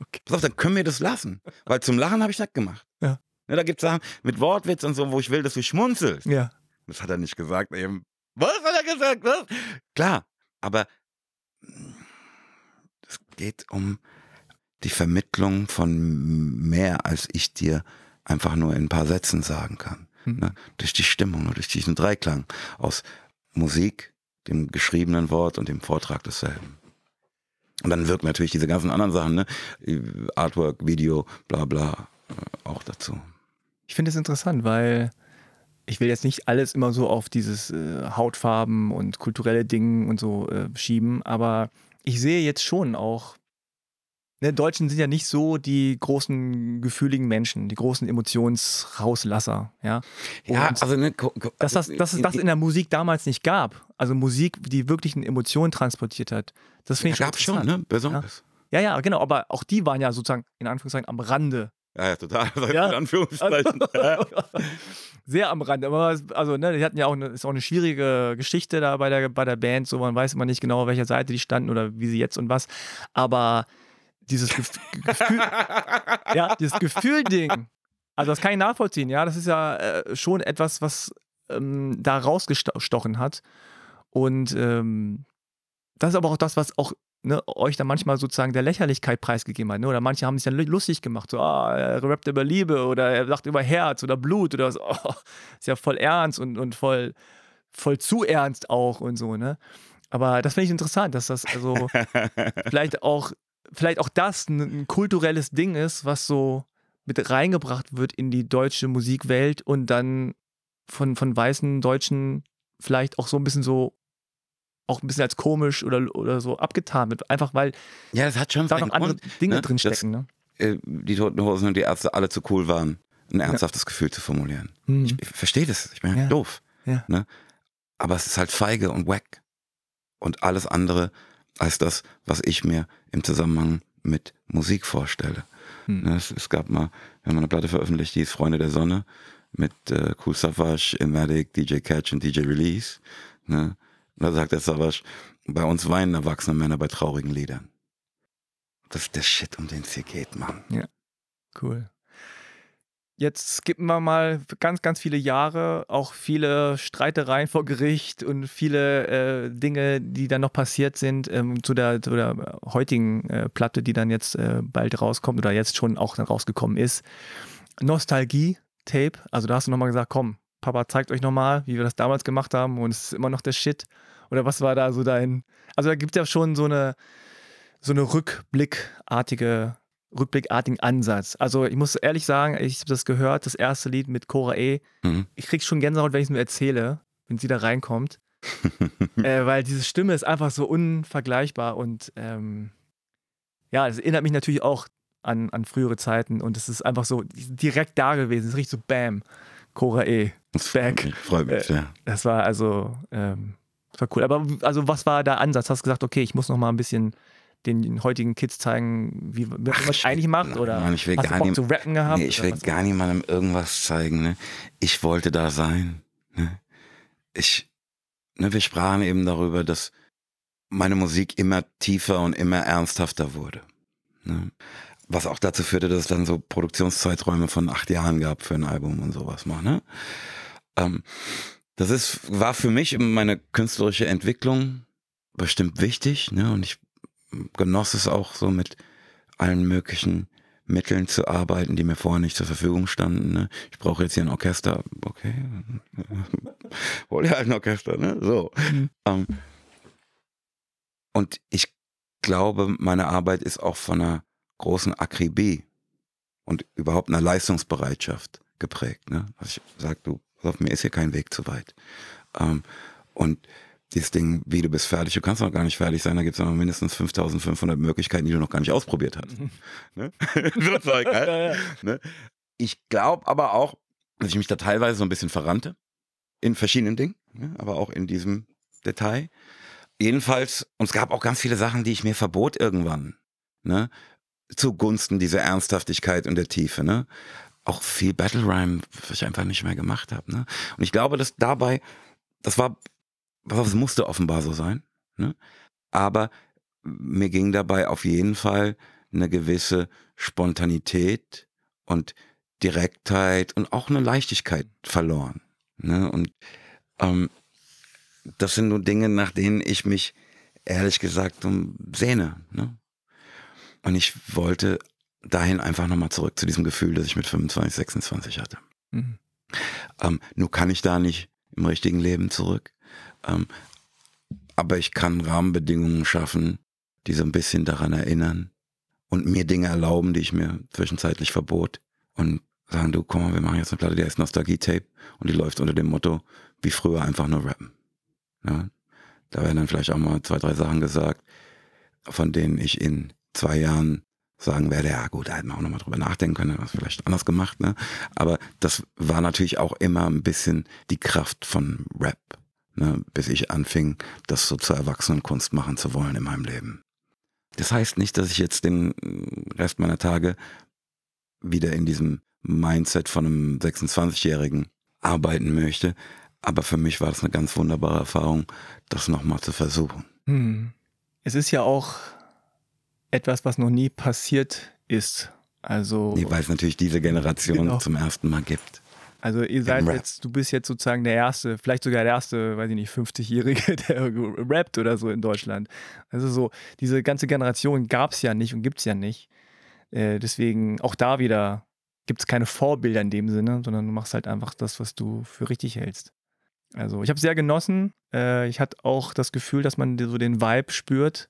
[SPEAKER 2] Okay.
[SPEAKER 1] Pass auf, dann können wir das lassen. Weil zum Lachen habe ich das gemacht.
[SPEAKER 2] Ja.
[SPEAKER 1] Ne, da gibt es Sachen mit Wortwitz und so, wo ich will, dass du schmunzelst.
[SPEAKER 2] Ja.
[SPEAKER 1] Das hat er nicht gesagt eben. Was hat er gesagt? Was? Klar, aber es geht um die Vermittlung von mehr, als ich dir einfach nur in ein paar Sätzen sagen kann.
[SPEAKER 2] Mhm.
[SPEAKER 1] Ne? Durch die Stimmung, durch diesen Dreiklang aus Musik, dem geschriebenen Wort und dem Vortrag desselben. Und dann wirken natürlich diese ganzen anderen Sachen, ne? Artwork, Video, bla bla, äh, auch dazu.
[SPEAKER 2] Ich finde es interessant, weil ich will jetzt nicht alles immer so auf dieses äh, Hautfarben und kulturelle Dinge und so äh, schieben, aber ich sehe jetzt schon auch ne, Deutschen sind ja nicht so die großen gefühligen Menschen, die großen Emotionsrauslasser, ja.
[SPEAKER 1] Ja, also ne,
[SPEAKER 2] dass, das, dass es das in der Musik damals nicht gab. Also Musik, die wirklich eine Emotion transportiert hat. Das finde ich
[SPEAKER 1] ja, gab's schon,
[SPEAKER 2] interessant.
[SPEAKER 1] ne? Besonders.
[SPEAKER 2] Ja, ja, genau, aber auch die waren ja sozusagen in Anführungszeichen am Rande.
[SPEAKER 1] Ja, ja, total.
[SPEAKER 2] Ja.
[SPEAKER 1] In Anführungszeichen. Ja.
[SPEAKER 2] Sehr am Rande. Aber es- also, ne, die hatten ja auch eine, ist auch eine schwierige Geschichte da bei der, bei der Band. So, man weiß immer nicht genau, auf welcher Seite die standen oder wie sie jetzt und was. Aber dieses Gef Gefühl, ja, dieses Gefühlding, also das kann ich nachvollziehen, ja. Das ist ja äh, schon etwas, was ähm, da rausgestochen hat. Und ähm, das ist aber auch das, was auch ne, euch dann manchmal sozusagen der Lächerlichkeit preisgegeben hat. Ne? Oder manche haben sich dann lustig gemacht, so, ah, er rappt über Liebe oder er sagt über Herz oder Blut oder so. Oh, ist ja voll ernst und, und voll, voll zu ernst auch und so, ne? Aber das finde ich interessant, dass das also vielleicht auch, vielleicht auch das ein, ein kulturelles Ding ist, was so mit reingebracht wird in die deutsche Musikwelt und dann von, von weißen Deutschen vielleicht auch so ein bisschen so auch ein bisschen als komisch oder, oder so abgetan wird. Einfach weil
[SPEAKER 1] ja, das hat schon
[SPEAKER 2] da noch andere
[SPEAKER 1] Grund.
[SPEAKER 2] Dinge
[SPEAKER 1] ne?
[SPEAKER 2] drin
[SPEAKER 1] Das-.
[SPEAKER 2] Ne?
[SPEAKER 1] äh, die Toten Hosen und die Ärzte alle zu cool waren, ein ernsthaftes Gefühl zu formulieren.
[SPEAKER 2] Mhm.
[SPEAKER 1] Ich, ich verstehe das. Ich bin
[SPEAKER 2] Ja.
[SPEAKER 1] doof.
[SPEAKER 2] Ja.
[SPEAKER 1] Ne? Aber es ist halt feige und wack. Und alles andere als das, was ich mir im Zusammenhang mit Musik vorstelle.
[SPEAKER 2] Hm.
[SPEAKER 1] Ne? Es, es gab mal, wir haben eine Platte veröffentlicht, die ist Freunde der Sonne mit äh, Cool Savage, Ilmatic, DJ Catch und DJ Release. Ne? Da sagt der Savage, bei uns weinen erwachsene Männer bei traurigen Liedern. Das ist der Shit, um den es hier geht, Mann.
[SPEAKER 2] Cool. Jetzt skippen wir mal ganz, ganz viele Jahre, auch viele Streitereien vor Gericht und viele äh, Dinge, die dann noch passiert sind ähm, zu, der, zu der heutigen äh, Platte, die dann jetzt äh, bald rauskommt oder jetzt schon auch rausgekommen ist. Nostalgie-Tape, also da hast du nochmal gesagt, komm, Papa zeigt euch nochmal, wie wir das damals gemacht haben und es ist immer noch der Shit. Oder was war da so dein, also da gibt es ja schon so eine, so eine rückblickartige rückblickartigen Ansatz. Also ich muss ehrlich sagen, ich habe das gehört, das erste Lied mit Cora E.
[SPEAKER 1] Mhm.
[SPEAKER 2] Ich krieg schon Gänsehaut, wenn ich es mir erzähle, wenn sie da reinkommt. äh, weil diese Stimme ist einfach so unvergleichbar und ähm, ja, das erinnert mich natürlich auch an, an frühere Zeiten und es ist einfach so direkt da gewesen. Es richtig so Bam, Cora E. Back.
[SPEAKER 1] Ich freue mich,
[SPEAKER 2] Äh,
[SPEAKER 1] ja.
[SPEAKER 2] Das war also, ähm, das war cool. Aber also was war der Ansatz? Hast du gesagt, okay, ich muss noch mal ein bisschen den heutigen Kids zeigen, wie man es
[SPEAKER 1] ich
[SPEAKER 2] eigentlich macht? Oder
[SPEAKER 1] Mann, ich will
[SPEAKER 2] hast du
[SPEAKER 1] gar
[SPEAKER 2] Bock
[SPEAKER 1] nicht-
[SPEAKER 2] zu rappen gehabt?
[SPEAKER 1] Nee, ich will gar niemandem irgendwas zeigen. Ne? Ich wollte da sein. Ne? Ich, ne, wir sprachen eben darüber, dass meine Musik immer tiefer und immer ernsthafter wurde. Ne? Was auch dazu führte, dass es dann so Produktionszeiträume von acht Jahren gab für ein Album und sowas mal. Ne? Ähm, das ist, war für mich meine künstlerische Entwicklung bestimmt wichtig. Ne? Und ich genoss es auch so mit allen möglichen Mitteln zu arbeiten, die mir vorher nicht zur Verfügung standen. Ne? Ich brauche jetzt hier ein Orchester. Okay. Hol dir halt ein Orchester, ne? So.
[SPEAKER 2] Mhm.
[SPEAKER 1] Ähm, und ich glaube, meine Arbeit ist auch von einer großen Akribie und überhaupt einer Leistungsbereitschaft geprägt. Ne? Also ich sag, du, auf mir ist hier kein Weg zu weit. Ähm, und dieses Ding, wie du bist fertig, du kannst noch gar nicht fertig sein, da gibt es noch mindestens 5500 Möglichkeiten, die du noch gar nicht ausprobiert hast. Ne? so Zeug, halt.
[SPEAKER 2] Ja, ja.
[SPEAKER 1] Ne? Ich glaube aber auch, dass ich mich da teilweise so ein bisschen verrannte. In verschiedenen Dingen, ne? aber auch in diesem Detail. Jedenfalls, und es gab auch ganz viele Sachen, die ich mir verbot irgendwann. Ne? Zugunsten dieser Ernsthaftigkeit und der Tiefe. Ne? Auch viel Battle Rhyme, was ich einfach nicht mehr gemacht habe. Ne? Und ich glaube, dass dabei, das war, das musste offenbar so sein. Ne? Aber mir ging dabei auf jeden Fall eine gewisse Spontanität und Direktheit und auch eine Leichtigkeit verloren. Ne? Und ähm, das sind nur Dinge, nach denen ich mich ehrlich gesagt um, sehne. Ne? Und ich wollte dahin einfach nochmal zurück zu diesem Gefühl, das ich mit 25, 26 hatte.
[SPEAKER 2] Mhm.
[SPEAKER 1] Ähm, nur kann ich da nicht im richtigen Leben zurück. Ähm, aber ich kann Rahmenbedingungen schaffen, die so ein bisschen daran erinnern und mir Dinge erlauben, die ich mir zwischenzeitlich verbot. Und sagen, du, komm mal, wir machen jetzt eine Platte, die heißt Nostalgie-Tape und die läuft unter dem Motto, wie früher einfach nur rappen. Ja? Da werden dann vielleicht auch mal zwei, drei Sachen gesagt, von denen ich in zwei Jahren sagen werde, ja gut, da hätten wir auch nochmal drüber nachdenken können, was vielleicht anders gemacht, ne? Aber das war natürlich auch immer ein bisschen die Kraft von Rap, ne? bis ich anfing, das so zur Erwachsenenkunst machen zu wollen in meinem Leben. Das heißt nicht, dass ich jetzt den Rest meiner Tage wieder in diesem Mindset von einem 26-Jährigen arbeiten möchte. Aber für mich war das eine ganz wunderbare Erfahrung, das nochmal zu versuchen.
[SPEAKER 2] Hm. Es ist ja auch etwas, was noch nie passiert ist. Also.
[SPEAKER 1] Nee, weil es natürlich diese Generation genau. zum ersten Mal gibt.
[SPEAKER 2] Also ihr seid jetzt, du bist jetzt sozusagen der erste, vielleicht sogar der erste, weiß ich nicht, 50-Jährige, der rappt oder so in Deutschland. Also so, diese ganze Generation gab es ja nicht und gibt es ja nicht. Äh, deswegen auch da wieder gibt es keine Vorbilder in dem Sinne, sondern du machst halt einfach das, was du für richtig hältst. Also ich habe sehr genossen. Äh, ich hatte auch das Gefühl, dass man so den Vibe spürt.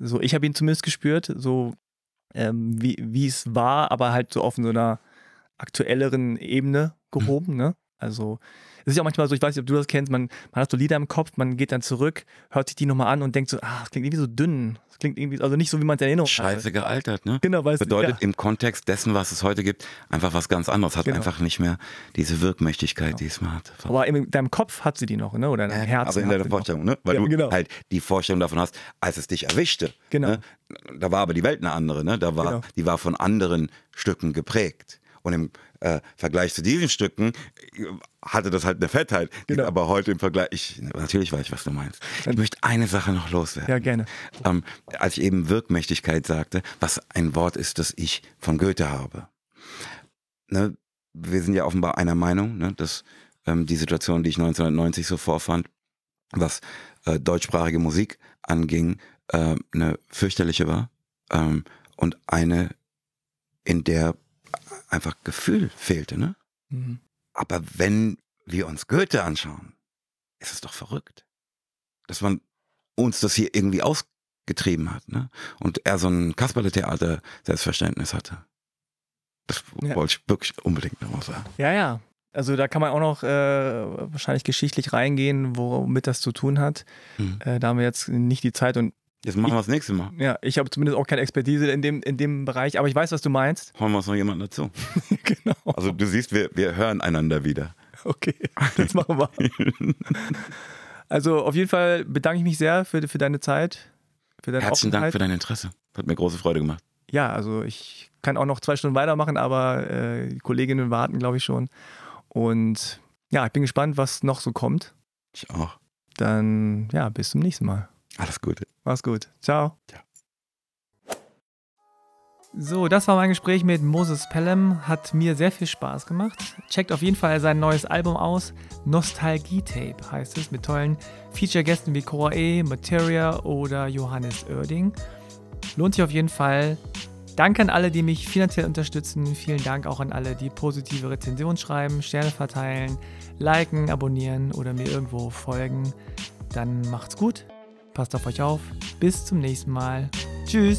[SPEAKER 2] So, ich habe ihn zumindest gespürt, so ähm, wie es war, aber halt so auf so einer aktuelleren Ebene gehoben. Ne? Also es ist ja auch manchmal so, ich weiß nicht, ob du das kennst, man, man hat so Lieder im Kopf, man geht dann zurück, hört sich die nochmal an und denkt so, ah, das klingt irgendwie so dünn. Das klingt irgendwie, also nicht so, wie man es in Erinnerung
[SPEAKER 1] Scheiße hat. gealtert, ne?
[SPEAKER 2] Genau,
[SPEAKER 1] weißt Bedeutet ja. im Kontext dessen, was es heute gibt, einfach was ganz anderes. Hat genau. einfach nicht mehr diese Wirkmächtigkeit, genau. die es mal hat.
[SPEAKER 2] Aber in deinem Kopf hat sie die noch, ne? Oder in deinem Herzen.
[SPEAKER 1] Also in deiner Vorstellung, ne? Weil ja, du genau. halt die Vorstellung davon hast, als es dich erwischte. Genau. Ne? Da war aber die Welt eine andere, ne? Da war, genau. die war von anderen Stücken geprägt. Und im äh, Vergleich zu diesen Stücken hatte das halt eine Fettheit. Genau. Aber heute im Vergleich, ich, natürlich weiß ich, was du meinst. Ich möchte eine Sache noch loswerden.
[SPEAKER 2] Ja, gerne.
[SPEAKER 1] Ähm, als ich eben Wirkmächtigkeit sagte, was ein Wort ist, das ich von Goethe habe. Ne, wir sind ja offenbar einer Meinung, ne, dass ähm, die Situation, die ich 1990 so vorfand, was äh, deutschsprachige Musik anging, äh, eine fürchterliche war ähm, und eine, in der einfach Gefühl fehlte. Ne? Mhm. Aber wenn wir uns Goethe anschauen, ist es doch verrückt, dass man uns das hier irgendwie ausgetrieben hat. Ne? Und er so ein Kasperle-Theater-Selbstverständnis hatte. Das ja. wollte ich wirklich unbedingt nochmal sagen.
[SPEAKER 2] Ja, ja. Also da kann man auch noch äh, wahrscheinlich geschichtlich reingehen, womit das zu tun hat. Mhm. Äh, da haben wir jetzt nicht die Zeit und
[SPEAKER 1] Jetzt machen wir das nächste Mal.
[SPEAKER 2] Ja, ich habe zumindest auch keine Expertise in dem, in dem Bereich, aber ich weiß, was du meinst.
[SPEAKER 1] Holen wir uns noch jemanden dazu. genau. Also du siehst, wir, wir hören einander wieder.
[SPEAKER 2] Okay, das machen wir. also auf jeden Fall bedanke ich mich sehr für, für deine Zeit.
[SPEAKER 1] Für deine Herzlichen Dank für dein Interesse. Hat mir große Freude gemacht.
[SPEAKER 2] Ja, also ich kann auch noch zwei Stunden weitermachen, aber äh, die Kolleginnen warten, glaube ich, schon. Und ja, ich bin gespannt, was noch so kommt.
[SPEAKER 1] Ich auch.
[SPEAKER 2] Dann, ja, bis zum nächsten Mal.
[SPEAKER 1] Alles Gute.
[SPEAKER 2] Mach's gut. Ciao. Ciao. So, das war mein Gespräch mit Moses Pelham. Hat mir sehr viel Spaß gemacht. Checkt auf jeden Fall sein neues Album aus. Nostalgie Tape heißt es, mit tollen Feature-Gästen wie Cora E., Materia oder Johannes Oerding. Lohnt sich auf jeden Fall. Danke an alle, die mich finanziell unterstützen. Vielen Dank auch an alle, die positive Rezensionen schreiben, Sterne verteilen, liken, abonnieren oder mir irgendwo folgen. Dann macht's gut. Passt auf euch auf. Bis zum nächsten Mal. Tschüss.